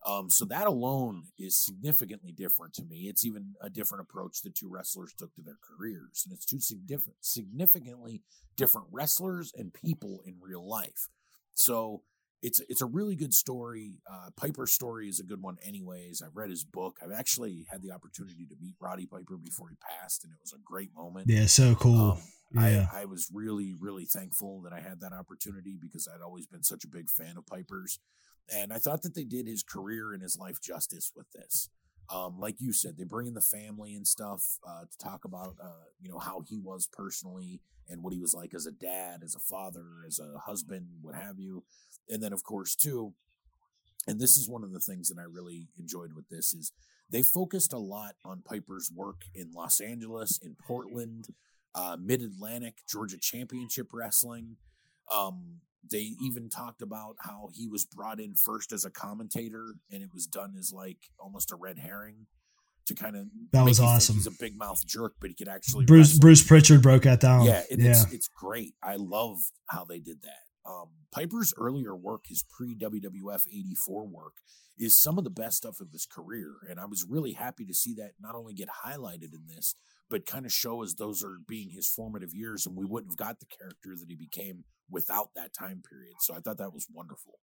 Um, so that alone is significantly different to me. It's even a different approach the two wrestlers took to their careers, and it's two significant, significantly different wrestlers and people in real life. So it's it's a really good story. Uh, Piper's story is a good one, anyways. I've read his book. I've actually had the opportunity to meet Roddy Piper before he passed, and it was a great moment. Yeah, so cool. Um, yeah. I, I was really, really thankful that I had that opportunity because I'd always been such a big fan of Piper's. And I thought that they did his career and his life justice with this. Um, like you said, they bring in the family and stuff uh, to talk about, uh, you know, how he was personally and what he was like as a dad, as a father, as a husband, what have you. And then, of course, too, and this is one of the things that I really enjoyed with this is they focused a lot on Piper's work in Los Angeles, in Portland, uh, Mid Atlantic, Georgia Championship Wrestling. Um, they even talked about how he was brought in first as a commentator, and it was done as like almost a red herring to kind of That was awesome. He's a big mouth jerk, but he could actually Bruce wrestle. Bruce Prichard broke that down. Yeah, it, yeah. it's it's great. I love how they did that. Um, Piper's earlier work, his pre WWF '84 work, is some of the best stuff of his career, and I was really happy to see that not only get highlighted in this, but kind of show as those are being his formative years, and we wouldn't have got the character that he became without that time period. So I thought that was wonderful.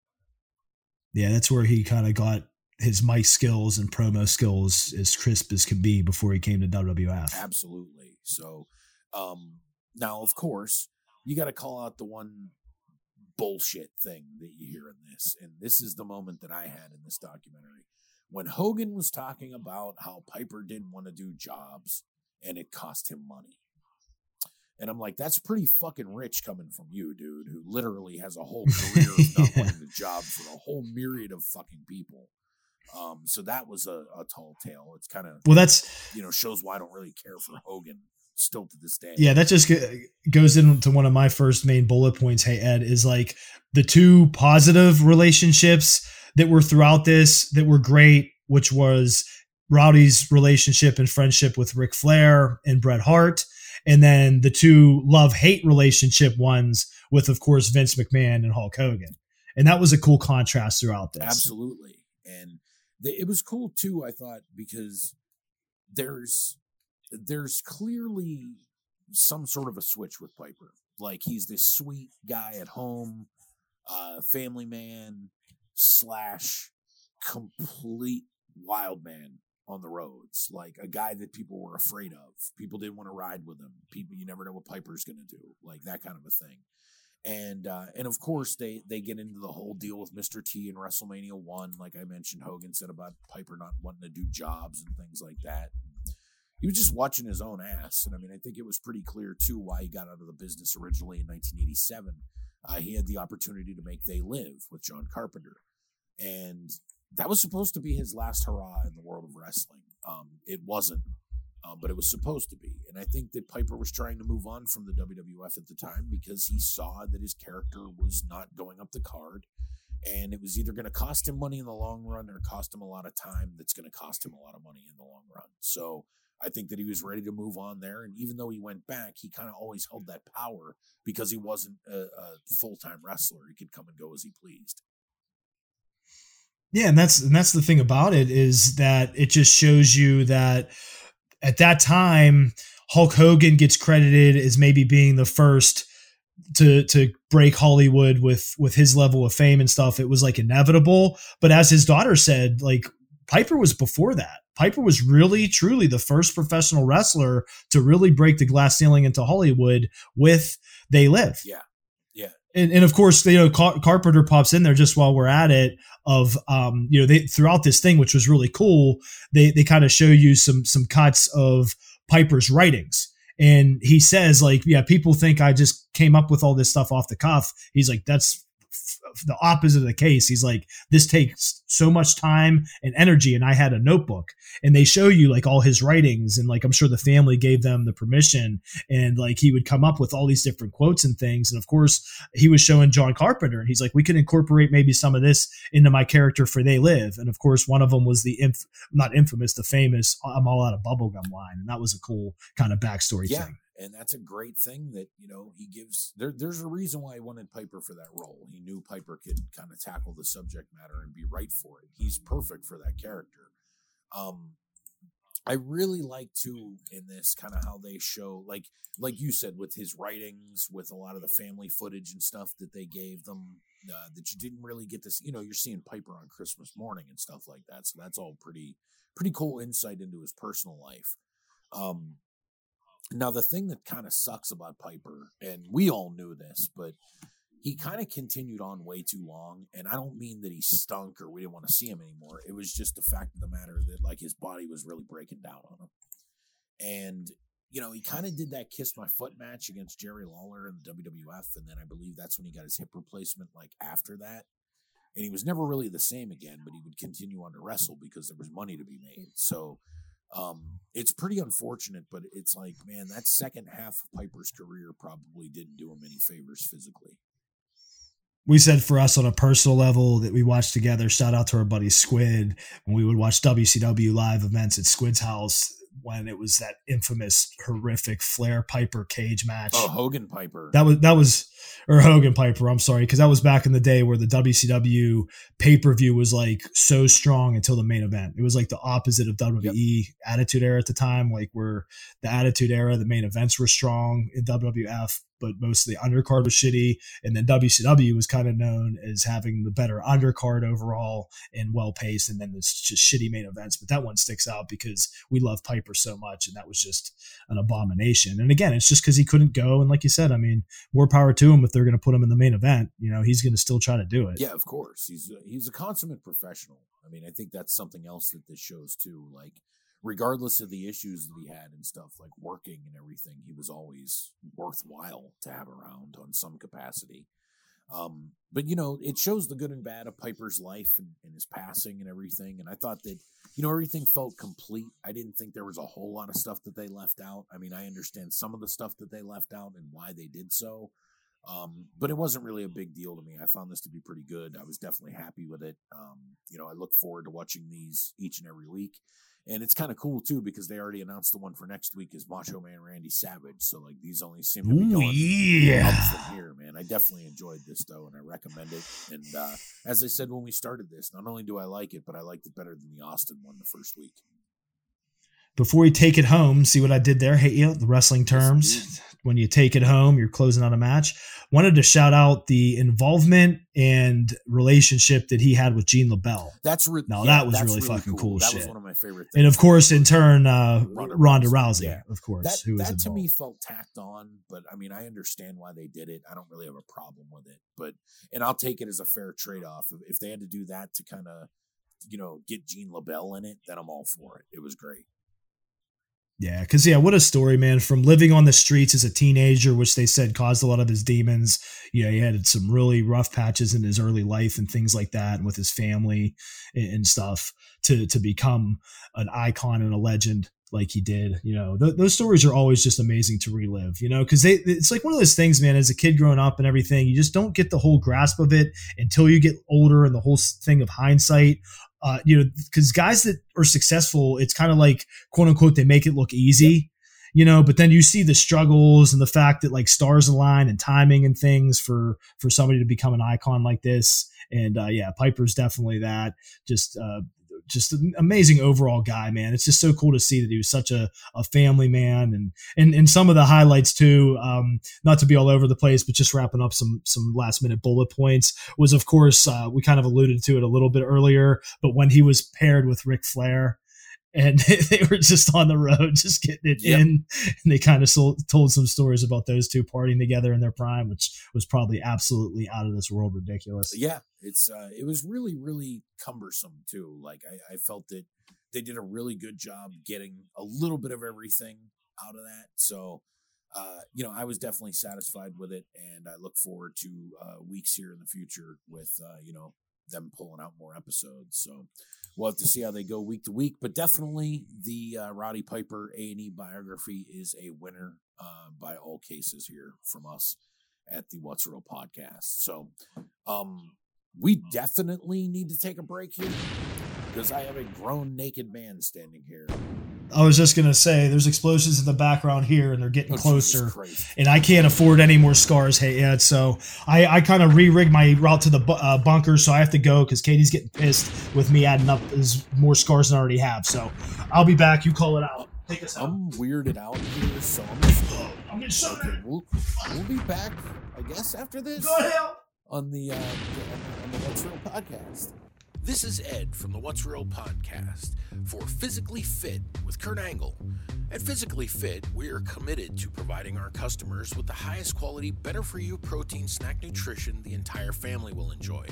yeah, that's where he kind of got his mic skills and promo skills as crisp as could be before he came to WWF. Absolutely. So um now of course you got to call out the one bullshit thing that you hear in this and this is the moment that I had in this documentary when Hogan was talking about how Piper didn't want to do jobs and it cost him money. And I'm like, that's pretty fucking rich coming from you, dude, who literally has a whole career of not wanting to job for a whole myriad of fucking people. Um, so that was a, a tall tale. It's kind of Well, that's you know shows why I don't really care for Hogan still to this day. yeah, that just goes into one of my first main bullet points. Hey Ed, is like the two positive relationships that were throughout this that were great, which was Rowdy's relationship and friendship with Ric Flair and Bret Hart, and then the two love hate relationship ones with, of course, Vince McMahon and Hulk Hogan. And that was a cool contrast throughout this. absolutely. And the, it was cool too. I thought because there's there's clearly some sort of a switch with Piper. Like he's this sweet guy at home, uh, family man slash complete wild man on the roads, like a guy that people were afraid of. People didn't want to ride with him. People, you never know what Piper's going to do, like that kind of a thing. And uh, and of course they they get into the whole deal with Mr. T in WrestleMania one, like I mentioned. Hogan said about Piper not wanting to do jobs and things like that. He was just watching his own ass, and I mean, I think it was pretty clear too why he got out of the business originally in 1987. Uh, he had the opportunity to make They Live with John Carpenter, and that was supposed to be his last hurrah in the world of wrestling. Um, it wasn't, um, but it was supposed to be. And I think that Piper was trying to move on from the WWF at the time because he saw that his character was not going up the card. And it was either going to cost him money in the long run or cost him a lot of time that's going to cost him a lot of money in the long run. So I think that he was ready to move on there. And even though he went back, he kind of always held that power because he wasn't a, a full time wrestler. He could come and go as he pleased. Yeah, and that's and that's the thing about it is that it just shows you that at that time Hulk Hogan gets credited as maybe being the first to to break Hollywood with with his level of fame and stuff. It was like inevitable, but as his daughter said, like Piper was before that. Piper was really truly the first professional wrestler to really break the glass ceiling into Hollywood with They Live. Yeah. Yeah. and, and of course, you know, Car- Carpenter pops in there just while we're at it. Of um, you know, they throughout this thing, which was really cool. They they kind of show you some some cuts of Piper's writings, and he says like, yeah, people think I just came up with all this stuff off the cuff. He's like, that's the opposite of the case. He's like, this takes so much time and energy, and I had a notebook, and they show you like all his writings, and like I'm sure the family gave them the permission, and like he would come up with all these different quotes and things, and of course he was showing John Carpenter, and he's like, we can incorporate maybe some of this into my character for They Live, and of course one of them was the inf- not infamous, the famous I'm all out of bubblegum line, and that was a cool kind of backstory Yeah. thing. And that's a great thing that, you know, he gives there there's a reason why he wanted Piper for that role. He knew Piper could kind of tackle the subject matter and be right for it. He's perfect for that character. Um I really like too in this kind of how they show like like you said with his writings with a lot of the family footage and stuff that they gave them uh, that you didn't really get this you know you're seeing Piper on Christmas morning and stuff like that so that's all pretty pretty cool insight into his personal life um now the thing that kind of sucks about Piper and we all knew this but he kind of continued on way too long and i don't mean that he stunk or we didn't want to see him anymore. It was just the fact of the matter that like his body was really breaking down on him. And you know he kind of did that kiss my foot match against jerry lawler in the wwf and then i believe that's when he got his hip replacement like after that. And he was never really the same again but he would continue on to wrestle because there was money to be made. So um, it's pretty unfortunate, but it's like, man, that second half of Piper's career probably didn't do him any favors physically. we said for us on a personal level that we watched together. Shout out to our buddy Squid when we would watch WCW live events at Squid's house when it was that infamous, horrific Flair Piper cage match. Oh, Hogan Piper. That was that was or Hogan Piper. I'm sorry, because that was back in the day where the WCW pay per view was like so strong until the main event. It was like the opposite of WWE Attitude Era at the time, like where the Attitude Era, the main events were strong in WWF, but most of the undercard was shitty, and then WCW was kind of known as having the better undercard overall and well paced, and then it's just shitty main events. But that one sticks out because we love Piper so much, and that was just an abomination. And again, it's just because he couldn't go, and like you said, I mean, more power to him if they're going to put him in the main event. You know, he's going to still try to do it. Yeah, of course. He's a, he's a consummate professional. I mean, I think that's something else that this shows too. Like, regardless of the issues that he had and stuff, like working and everything, he was always worthwhile to have around on some capacity. Um, but you know, it shows the good and bad of Piper's life and, and his passing and everything. And I thought that, you know, everything felt complete. I didn't think there was a whole lot of stuff that they left out. I mean, I understand some of the stuff that they left out and why they did so. Um, but it wasn't really a big deal to me. I found this to be pretty good. I was definitely happy with it. Um, you know, I look forward to watching these each and every week. And it's kind of cool too because they already announced the one for next week is Macho Man Randy Savage. So like these only seem to be Ooh, going yeah. up from here, man. I definitely enjoyed this though, and I recommend it. And uh, as I said when we started this, not only do I like it, but I liked it better than the Austin one the first week. Before you take it home, see what I did there? Hey, you, the wrestling terms. When you take it home, you're closing out a match. Wanted to shout out the involvement and relationship that he had with Gene LeBell. That's re- No, yeah, that was that's really fucking cool That shit. was one of my favorite. things. And of course, in turn, uh, Ronda Ronda Rousey. Yeah. of course, that, who was that to me felt tacked on, but I mean, I understand why they did it. I don't really have a problem with it, but and I'll take it as a fair trade off. If, if they had to do that to kind of, you know, get Gene LeBell in it, then I'm all for it. It was great. Yeah, because yeah, what a story, man! From living on the streets as a teenager, which they said caused a lot of his demons. You know, he had some really rough patches in his early life and things like that, and with his family and, stuff. To to become an icon and a legend like he did, you know, th- those stories are always just amazing to relive. You know, because they it's like one of those things, man. As a kid growing up and everything, you just don't get the whole grasp of it until you get older and the whole thing of hindsight. Uh, you know, because guys that are successful, it's kind of like quote unquote they make it look easy you know but then you see the struggles and the fact that like stars align and timing and things for for somebody to become an icon like this. And uh yeah piper's definitely that. Just uh just an amazing overall guy man. It's just so cool to see that he was such a, a family man and and and some of the highlights too um not to be all over the place but just wrapping up some some last minute bullet points was of course uh we kind of alluded to it a little bit earlier but when he was paired with Ric Flair and they were just on the road, just getting it Yep. in. And they kind of sold, told some stories about those two partying together in their prime, which was probably absolutely out of this world ridiculous. Yeah, it's uh, it was really really cumbersome too. Like I, I felt that they did a really good job getting a little bit of everything out of that. So, uh, you know, I was definitely satisfied with it, and I look forward to uh, weeks here in the future with uh, you know them pulling out more episodes. So we'll have to see how they go week to week. But definitely, the uh, Roddy Piper A and E biography is a winner uh, by all cases here from us at the What's Real podcast. So, um, we definitely need to take a break here because I have a grown naked man standing here. I was just gonna say, there's explosions in the background here, and they're getting Oh, closer. And I can't afford any more scars. Hey, Ed. So I, I kind of re-rigged my route to the bu- uh, bunker, so I have to go because Katie's getting pissed with me adding up as more scars than I already have. So I'll be back. You call it out. Take us out. I'm weirded out here, so I'm just I'm getting shot okay. We'll, we'll be back, I guess, after this Go ahead. on the uh, on the What's Real podcast. This is Ed from the What's Real podcast for Physically Fit with Kurt Angle. At Physically Fit, we are committed to providing our customers with the highest quality, better for you protein snack nutrition the entire family will enjoy.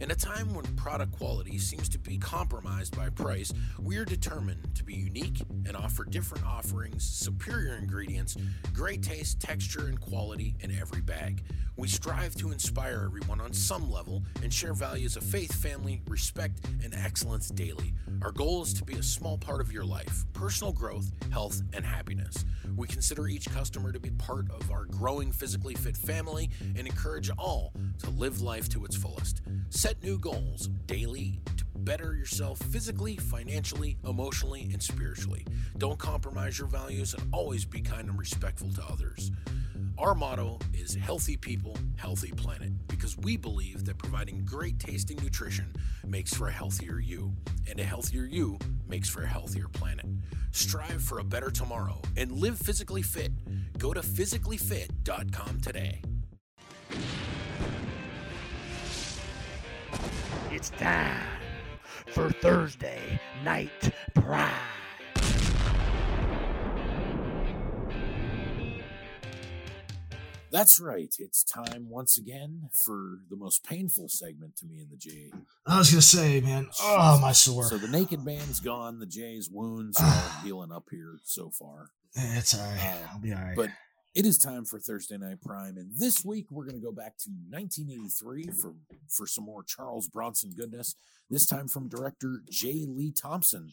In a time when product quality seems to be compromised by price, we are determined to be unique and offer different offerings, superior ingredients, great taste, texture, and quality in every bag. We strive to inspire everyone on some level and share values of faith, family, respect, and excellence daily. Our goal is to be a small part of your life, personal growth, health, and happiness. We consider each customer to be part of our growing physically fit family and encourage all to live life to its fullest. Set new goals daily to better yourself physically, financially, emotionally, and spiritually. Don't compromise your values and always be kind and respectful to others. Our motto is Healthy People, Healthy Planet because we believe that providing great tasting nutrition makes for a healthier you, and a healthier you makes for a healthier planet. Strive for a better tomorrow and live physically fit. Go to physicallyfit.com today. It's time for Thursday Night Prime. That's right. It's time once again for the most painful segment to me in the J. I was gonna say, man. Oh, my sore. So the naked man's gone. The J's wounds are healing up here so far. It's all right. Uh, I'll be all right. But it is time for Thursday Night Prime, and this week we're going to go back to 1983 for for some more Charles Bronson goodness. This time from director J. Lee Thompson.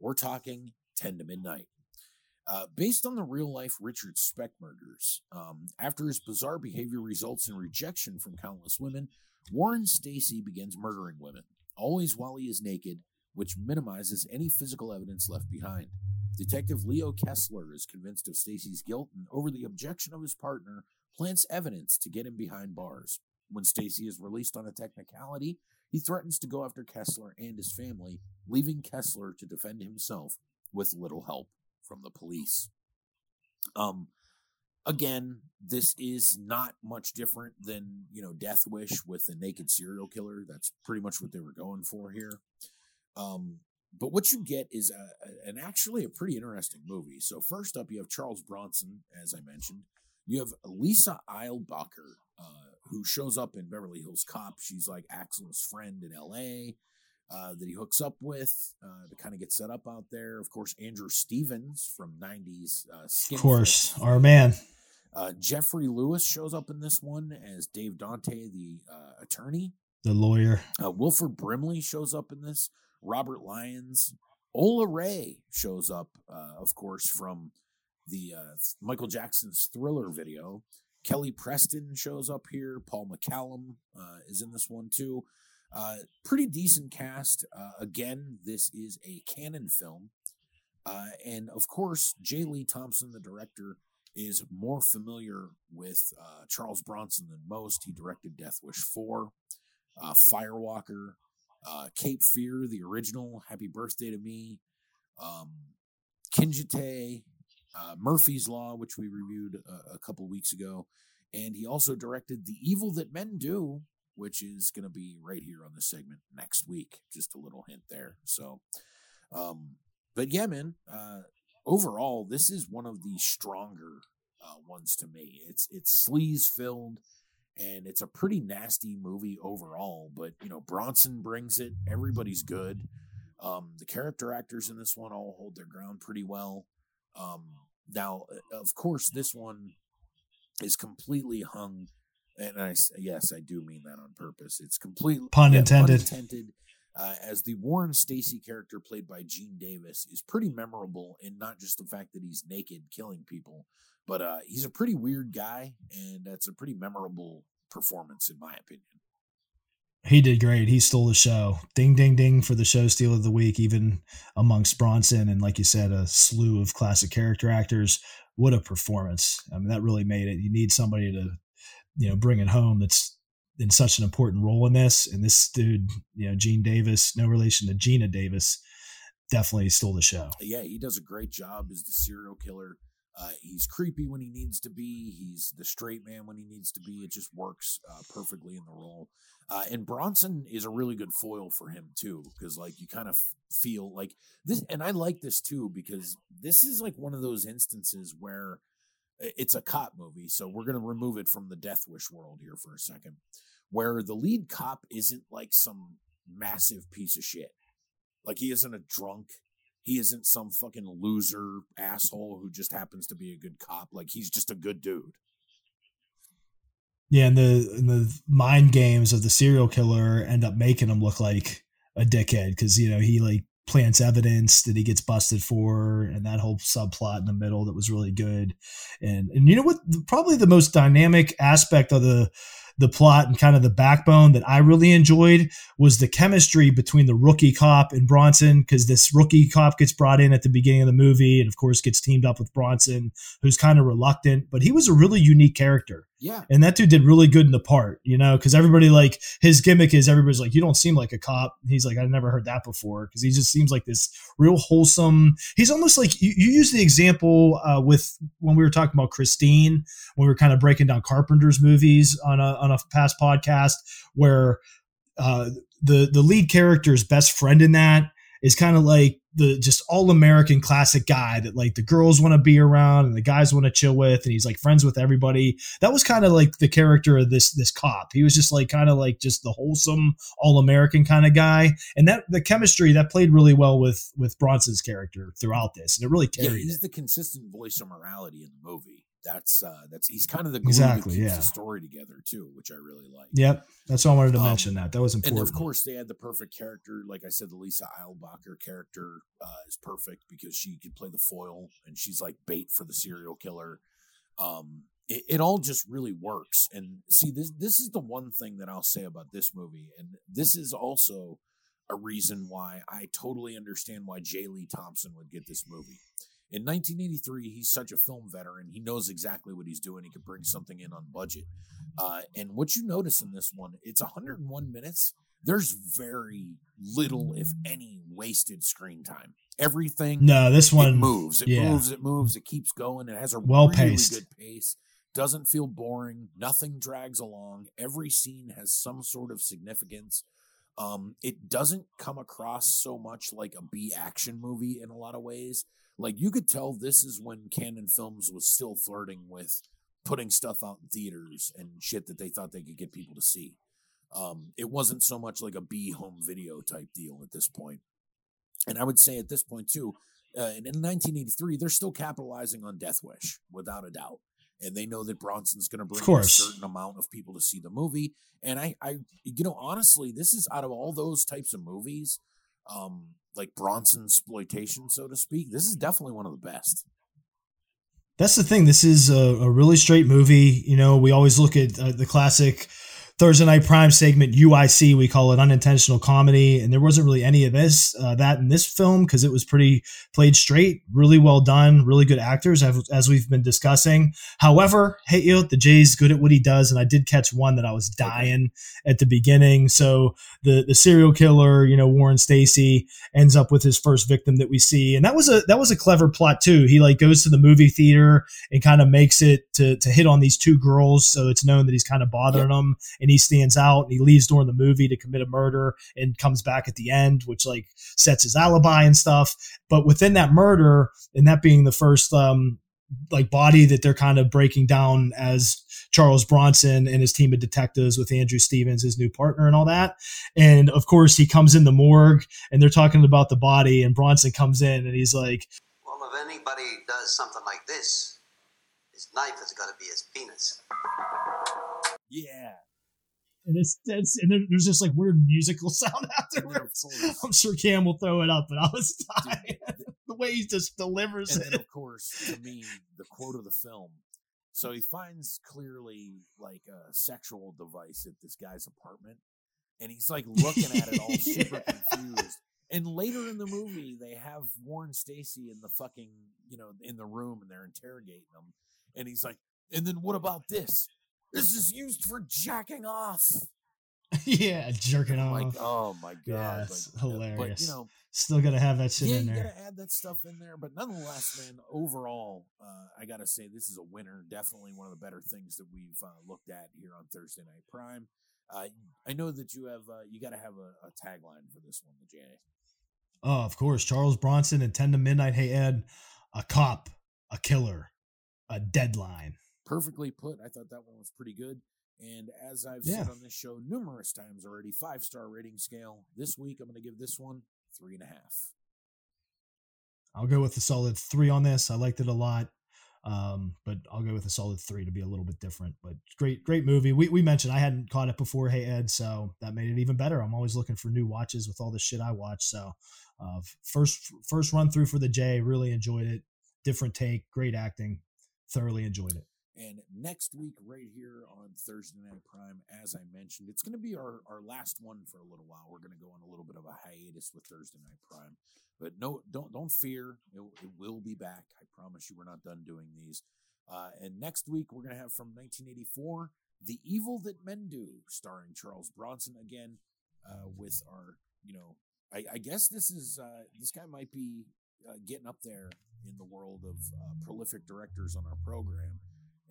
We're talking 10 to Midnight. Uh, based on the real life Richard Speck murders, um, after his bizarre behavior results in rejection from countless women, Warren Stacy begins murdering women, always while he is naked, which minimizes any physical evidence left behind. Detective Leo Kessler is convinced of Stacy's guilt and, over the objection of his partner, plants evidence to get him behind bars. When Stacy is released on a technicality, he threatens to go after Kessler and his family, leaving Kessler to defend himself with little help from the police. Um, again, this is not much different than you know Death Wish with a naked serial killer. That's pretty much what they were going for here. Um, but what you get is a, an actually a pretty interesting movie. So first up, you have Charles Bronson, as I mentioned. You have Lisa Eilbacher, uh, who shows up in Beverly Hills Cop. She's like Axel's friend in L.A. Uh, that he hooks up with uh, to kind of get set up out there. Of course, Andrew Stevens from '90s. Uh, of course, our man. Uh, Geoffrey Lewis shows up in this one as Dave Dante, the uh, attorney. The lawyer. Uh, Wilford Brimley shows up in this. Robert Lyons. Ola Ray shows up, uh, of course, from the uh, Michael Jackson's Thriller video. Kelly Preston shows up here. Paul McCallum uh, is in this one too. Uh, pretty decent cast. Uh, again, this is a Cannon film. Uh, and of course, J. Lee Thompson, the director, is more familiar with Charles Bronson than most. He directed Death Wish 4, uh, Firewalker, uh, Cape Fear, the original, Happy Birthday to Me, um, Kinjite, uh, Murphy's Law, which we reviewed a, a couple weeks ago. And he also directed The Evil That Men Do, which is going to be right here on this segment next week. Just a little hint there. So, um, but yeah, man. Uh, overall, this is one of the stronger uh, ones to me. It's it's sleaze filled, and it's a pretty nasty movie overall. But you know, Bronson brings it. Everybody's good. Um, the character actors in this one all hold their ground pretty well. Um, now, uh, of course, this one is completely hung. And I yes, I do mean that on purpose. It's completely Pun intended. intended. Uh, as the Warren Stacy character played by Gene Davis is pretty memorable, and not just the fact that he's naked killing people, but uh, he's a pretty weird guy, and that's a pretty memorable performance in my opinion. He did great. He stole the show. Ding, ding, ding for the show steal of the week, even amongst Bronson and, like you said, a slew of classic character actors. What a performance! I mean, that really made it. You need somebody to, you know, bring it home. That's in such an important role in this. And this dude, you know, Gene Davis, no relation to Geena Davis, definitely stole the show. yeah, he does a great job as the serial killer. Uh, he's creepy when he needs to be. He's the straight man when he needs to be. It just works uh, perfectly in the role. Uh, and Bronson is a really good foil for him too, because like you kind of feel like this. And I like this too because this is like one of those instances where it's a cop movie. So we're gonna remove it from the Death Wish world here for a second, where the lead cop isn't like some massive piece of shit. Like he isn't a drunk. He isn't some fucking loser asshole who just happens to be a good cop. Like he's just a good dude. Yeah, and the and the mind games of the serial killer end up making him look like a dickhead because you know he like plants evidence that he gets busted for, and that whole subplot in the middle that was really good. And and you know what? Probably the most dynamic aspect of the the plot and kind of the backbone that I really enjoyed was the chemistry between the rookie cop and Bronson because this rookie cop gets brought in at the beginning of the movie and of course gets teamed up with Bronson who's kind of reluctant but he was a really unique character Yeah. and that dude did really good in the part, you know, because everybody like his gimmick is everybody's like, you don't seem like a cop. He's like, I've never heard that before because he just seems like this real wholesome. He's almost like you, you use the example uh, with when we were talking about Christine, when we were kind of breaking down Carpenter's movies on a on a past podcast, where uh, the the lead character's best friend in that is kind of like the just all American classic guy that like the girls want to be around and the guys want to chill with, and he's like friends with everybody. That was kind of like the character of this this cop. He was just like kind of like just the wholesome all American kind of guy, and that the chemistry that played really well with with Bronson's character throughout this, and it really carried Yeah, he's it. the consistent voice of morality in the movie. That's uh that's he's kind of the glue Exactly, that keeps yeah. the story together too, which I really like. Yep, that's why I wanted to Um, mention that. That was And important. of course, they had the perfect character. Like I said, the Lisa Eilbacher character uh, is perfect because she could play the foil, and she's like bait for the serial killer. Um, it, it all just really works. And see, this this is the one thing that I'll say about this movie, and this is also a reason why I totally understand why J. Lee Thompson would get this movie. In 1983, he's such a film veteran. He knows exactly what he's doing. He could bring something in on budget. Uh, and what you notice in this one, it's 101 minutes. There's very little, if any, wasted screen time. Everything no, this it one moves. It yeah. moves. It moves. It keeps going. It has a Well really paced. good pace. Doesn't feel boring. Nothing drags along. Every scene has some sort of significance. Um, it doesn't come across so much like a B action movie in a lot of ways. Like you could tell this is when Cannon Films was still flirting with putting stuff out in theaters and shit that they thought they could get people to see. Um, it wasn't so much like a B home video type deal at this point. And I would say at this point too, uh, and in 1983, they're still capitalizing on Death Wish without a doubt, and they know that Bronson's going to bring a certain amount of people to see the movie. And I, I, you know, honestly, this is out of all those types of movies, um, like Bronson exploitation, so to speak. This is definitely one of the best. That's the thing. This is a, a really straight movie. You know, we always look at uh, the classic Thursday Night Prime segment, UIC, we call it unintentional comedy. And there wasn't really any of this, uh, that in this film, because it was pretty played straight, really well done, really good actors, as, as we've been discussing. However, hey, you know, the J's good at what he does. And I did catch one that I was dying at the beginning. So the, the serial killer, you know, Warren Stacy ends up with his first victim that we see. And that was a, that was a clever plot too. He like goes to the movie theater and kind of makes it to, to hit on these two girls. So it's known that he's kind of bothering them and he stands out and he leaves during the movie to commit a murder and comes back at the end, which like sets his alibi and stuff. But within that murder, and that being the first um like body that they're kind of breaking down as Charles Bronson and his team of detectives with Andrew Stevens, his new partner, and all that. And of course, he comes in the morgue and they're talking about the body, and Bronson comes in and he's like, Well, if anybody does something like this, his knife has got to be his penis. Yeah. And it's, it's and there- there's just like weird musical sound afterwards. I'm sure Cam will throw it up, but I was dying. The way he just delivers and it. then of course to me the quote of the film so he finds clearly like a sexual device at this guy's apartment and he's like looking at it all super Yeah. confused and later in the movie they have warren stacy in the fucking you know in the room and they're interrogating him and he's like and then what about this this is used for jacking off yeah, jerking off. like oh my god Yeah, it's like, uh, but hilarious. you know Still gotta have that shit yeah, in you there. gotta add that stuff in there. But nonetheless, man, overall, uh, I gotta say this is a winner. Definitely one of the better things that we've uh, looked at here on Thursday Night Prime. Uh, I know that you have uh, you got to have a, a tagline for this one, the J. Oh, of course. Charles Bronson and 10 to Midnight. Hey, Ed, a cop, a killer, a deadline. Perfectly put. I thought that one was pretty good. And as I've Yeah. said on this show numerous times already, five star rating scale. This week, I'm going to give this one three and a half. I'll go with a solid three on this. I liked it a lot. Um, but I'll go with a solid three to be a little bit different. But great, great movie. We, we mentioned I hadn't caught it before. Hey Ed, so that made it even better. I'm always looking for new watches with all the shit I watch. So, uh, first first run through for the J, really enjoyed it. Different take, great acting, thoroughly enjoyed it. And next week, right here on Thursday Night Prime, as I mentioned, it's going to be our, our last one for a little while. We're going to go on a little bit of a hiatus with Thursday Night Prime, but no, don't don't fear, it, it will be back. I promise you, we're not done doing these. Uh, and next week, we're going to have from 1984, "The Evil That Men Do," starring Charles Bronson again, uh, with our, you know, I, I guess this is uh, this guy might be uh, getting up there in the world of uh, prolific directors on our program.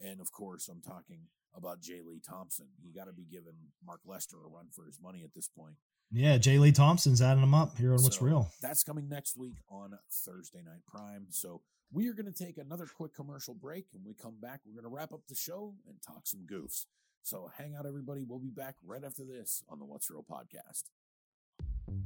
And of course, I'm talking about J. Lee Thompson. You got to be giving Mark Lester a run for his money at this point. Yeah, J. Lee Thompson's adding them up here on What's Real. That's coming next week on Thursday Night Prime. So we are going to take another quick commercial break. And we come back, we're going to wrap up the show and talk some goofs. So hang out, everybody. We'll be back right after this on the What's Real podcast.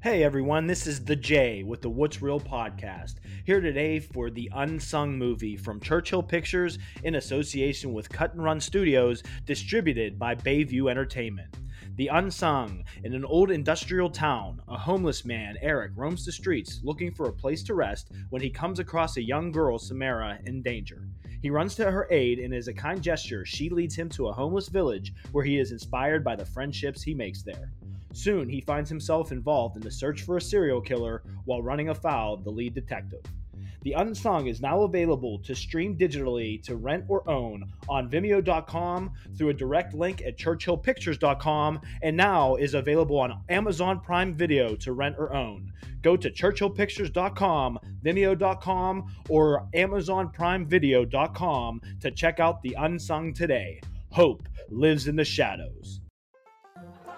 Hey everyone, this is the J with the What's Real podcast. Here today for the unsung movie from Churchill Pictures in association with Cut and Run Studios, distributed by Bayview Entertainment. The Unsung. In an old industrial town, a homeless man, Eric, roams the streets looking for a place to rest when he comes across a young girl, Samara, in danger. He runs to her aid, and as a kind gesture, she leads him to a homeless village where he is inspired by the friendships he makes there. Soon, he finds himself involved in the search for a serial killer while running afoul of the lead detective. The Unsung is now available to stream digitally to rent or own on Vimeo.com through a direct link at ChurchillPictures.com and now is available on Amazon Prime Video to rent or own. Go to ChurchillPictures.com, Vimeo.com, or AmazonPrimeVideo.com to check out The Unsung today. Hope lives in the shadows.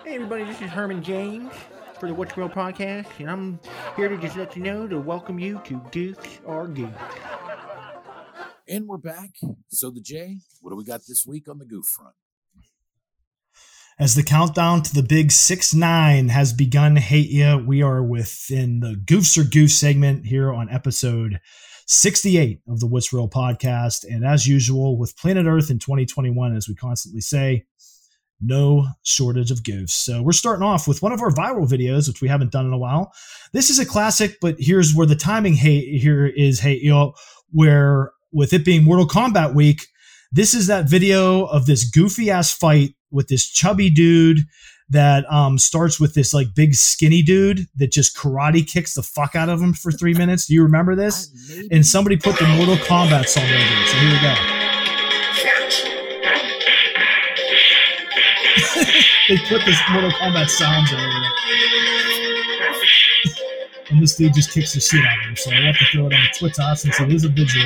Hey everybody, this is Herman James for the What's Real podcast, and I'm here to just let you know to welcome you to Goofs or Goofs. And we're back. So the J, what do we got this week on the goof front? As the countdown to the big 6 9 has begun, hate ya, we are within the Goofs or Goof segment here on episode 68 of the What's Real podcast. And as usual, with Planet Earth in 2021, as we constantly say, no shortage of goofs. So we're starting off with one of our viral videos, which we haven't done in a while. This is a classic, but here's where the timing hate here is hey you know where with it being Mortal Kombat week, this is that video of this goofy ass fight with this chubby dude that um, starts with this like big skinny dude that just karate kicks the fuck out of him for three minutes. Do you remember this? And somebody put the Mortal Kombat song over it. So here we go. They put this Mortal Kombat sounds over it. And this dude just kicks the shit out of him. So I have to throw it on Twitter since it is a visual.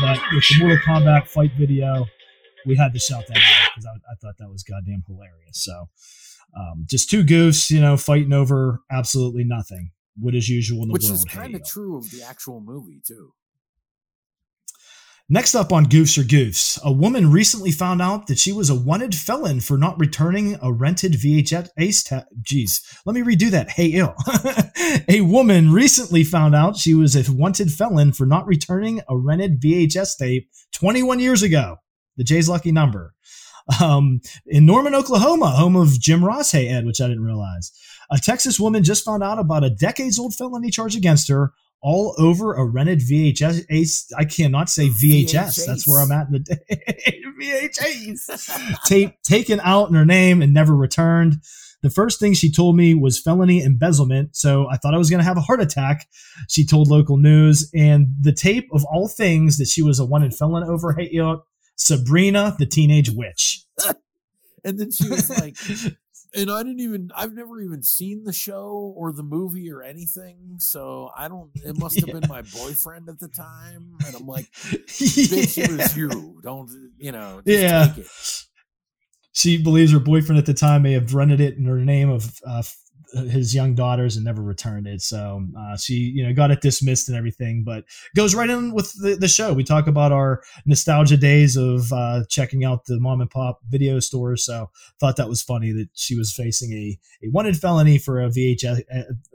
But with the Mortal Kombat fight video, we had to shout that out. because I, I thought that was goddamn hilarious. So, um, just two goofs, you know, fighting over absolutely nothing. What is usual in the Which world. is kind of true of the actual movie too. Next up on Goofs or Goofs, a woman recently found out that she was a wanted felon for not returning a rented VHS tape. Jeez, let me redo that. Hey, ill. a woman recently found out she was a wanted felon for not returning a rented VHS tape 21 years ago. The J's lucky number. Um, in Norman, Oklahoma, home of Jim Ross, hey Ed, which I didn't realize. A Texas woman just found out about a decades old felony charge against her all over a rented VHS. I cannot say VHS. That's where I'm at in the day. VHS tape taken out in her name and never returned. The first thing she told me was felony embezzlement, so I thought I was going to have a heart attack. She told local news, and the tape of all things that she was a wanted felon over. Hey, you know, Sabrina, the teenage witch. And then she was like, and I didn't even, I've never even seen the show or the movie or anything. So I don't, it must have been my boyfriend at the time. And I'm like, bitch, it was you. Don't, you know, just Yeah. take it. she believes her boyfriend at the time may have rented it in her name of uh, his young daughters and never returned it. So uh, she, you know, got it dismissed and everything, but goes right in with the, the show. We talk about our nostalgia days of uh, checking out the mom and pop video stores. So thought that was funny that she was facing a, a wanted felony for a VHS,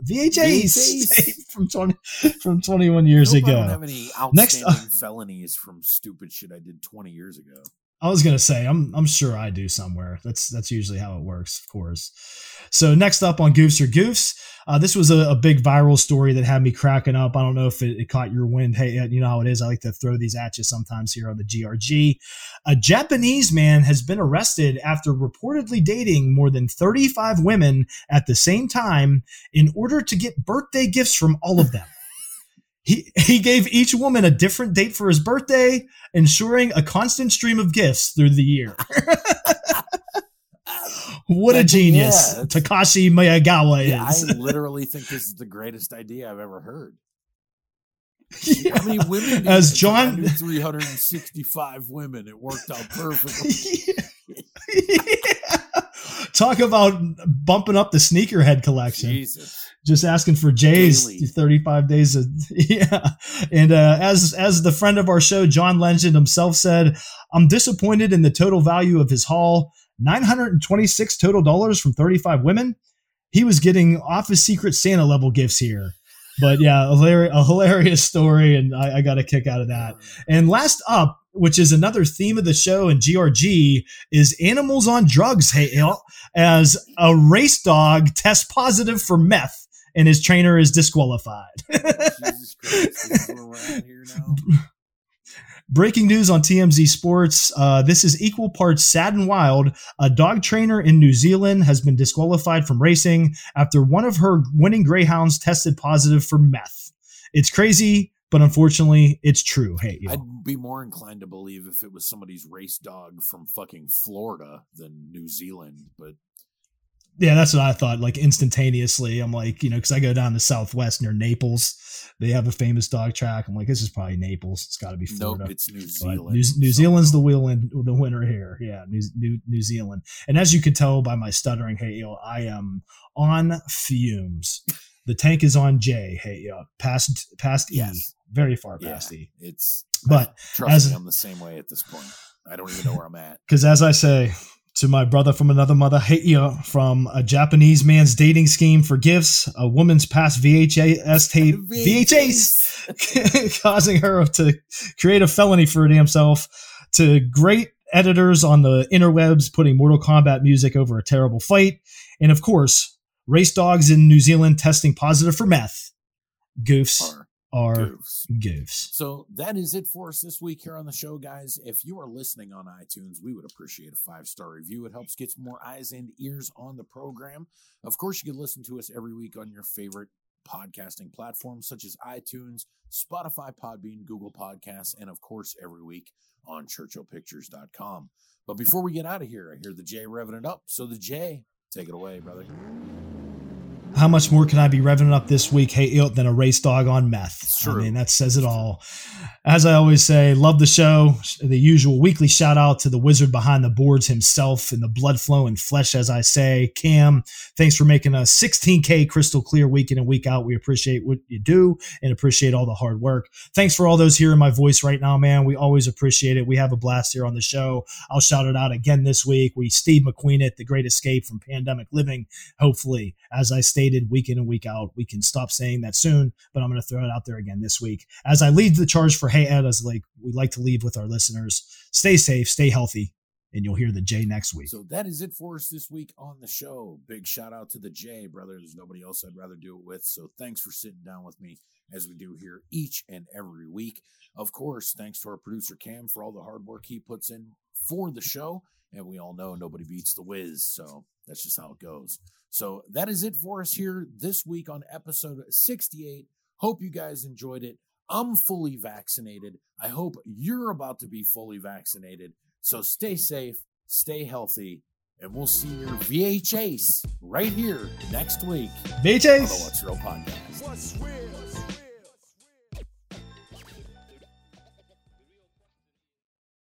VHS, VHS. tape from 20, from 21 years I hope I ago. don't have any Next- felonies from stupid shit I did 20 years ago. I was gonna say I'm I'm sure I do somewhere. That's that's usually how it works, of course. So next up on Goofs or Goofs, uh, this was a, a big viral story that had me cracking up. I don't know if it, it caught your wind. Hey, uh, you know how it is. I like to throw these at you sometimes here on the GRG. A Japanese man has been arrested after reportedly dating more than 35 women at the same time in order to get birthday gifts from all of them. He, he gave each woman a different date for his birthday, ensuring a constant stream of gifts through the year. what a genius yeah, Takashi Miyagawa Yeah, I literally think this is the greatest idea I've ever heard. Yeah. How many women? As It's like, I John- 365 women. It worked out perfectly. Talk about bumping up the sneakerhead collection. Jesus. Just asking for Jay's Daily. 35 days of yeah. And uh, as as the friend of our show, John Legend himself said, I'm disappointed in the total value of his haul. 926 total dollars from 35 women. He was getting office secret Santa level gifts here. But yeah, a hilarious, story, and I, I got a kick out of that. And last up, which is another theme of the show in GRG, is animals on drugs. Hey, as a race dog tests positive for meth, and his trainer is disqualified. Jesus Christ. This is where we're at here now. Breaking news on TMZ Sports. Uh, this is equal parts sad and wild. A dog trainer in New Zealand has been disqualified from racing after one of her winning greyhounds tested positive for meth. It's crazy, but unfortunately, it's true. Hey, Il. I'd be more inclined to believe if it was somebody's race dog from fucking Florida than New Zealand, but Yeah, that's what I thought. Like instantaneously, I'm like, you know, because I go down to Southwest near Naples. They have a famous dog track. I'm like, this is probably Naples. It's got to be Florida. nope, it's New But Zealand. New, New Zealand's the wheel the winner here. Yeah, New, New New Zealand. And as you can tell by my stuttering, hey yo, I am on fumes. The tank is on J. Hey yo, past past E, Yes. Very far Yeah, past E. it's But trust as- me, I'm the same way at this point. I don't even know where I'm at. because as I say to my brother from another mother, hey yo, from a Japanese man's dating scheme for gifts, a woman's past VHS tape, VHS, causing her to create a felony for damn self, to great editors on the interwebs putting Mortal Kombat music over a terrible fight, and of course, race dogs in New Zealand testing positive for meth. Goofs Are are goofs. goofs. So that is it for us this week here on the show, guys. If you are listening on iTunes, we would appreciate a five star review. It helps get more eyes and ears on the program. Of course, you can listen to us every week on your favorite podcasting platforms such as iTunes, Spotify, Podbean, Google Podcasts, and of course, every week on churchillpictures.com. But before we get out of here, I hear the J revving it up. So the J, take it away, brother. How much more can I be revving up this week, hey, Ilt, than a race dog on meth? I mean, that says it all. As I always say, love the show. The usual weekly shout out to the wizard behind the boards himself and the blood flow and flesh, as I say. Cam, thanks for making a 16K crystal clear week in and week out. We appreciate what you do and appreciate all the hard work. Thanks for all those hearing my voice right now, man. We always appreciate it. We have a blast here on the show. I'll shout it out again this week. We Steve McQueen at The Great Escape from Pandemic Living. Hopefully, as I stated, week in and week out, we can stop saying that soon, but I'm going to throw it out there again this week. As I lead the charge for Hey Ed, as like we like to leave with our listeners, stay safe, stay healthy, and you'll hear the J next week. So that is it for us this week on the show. Big shout out to the J, brother. There's nobody else I'd rather do it with. So thanks for sitting down with me as we do here each and every week. Of course, thanks to our producer Cam for all the hard work he puts in for the show. And we all know nobody beats the whiz. So that's just how it goes. So that is it for us here this week on episode 68. Hope you guys enjoyed it. I'm fully vaccinated. I hope you're about to be fully vaccinated. So stay safe, stay healthy, and we'll see your VHS right here next week on the VHS. What's Real podcast. What's real?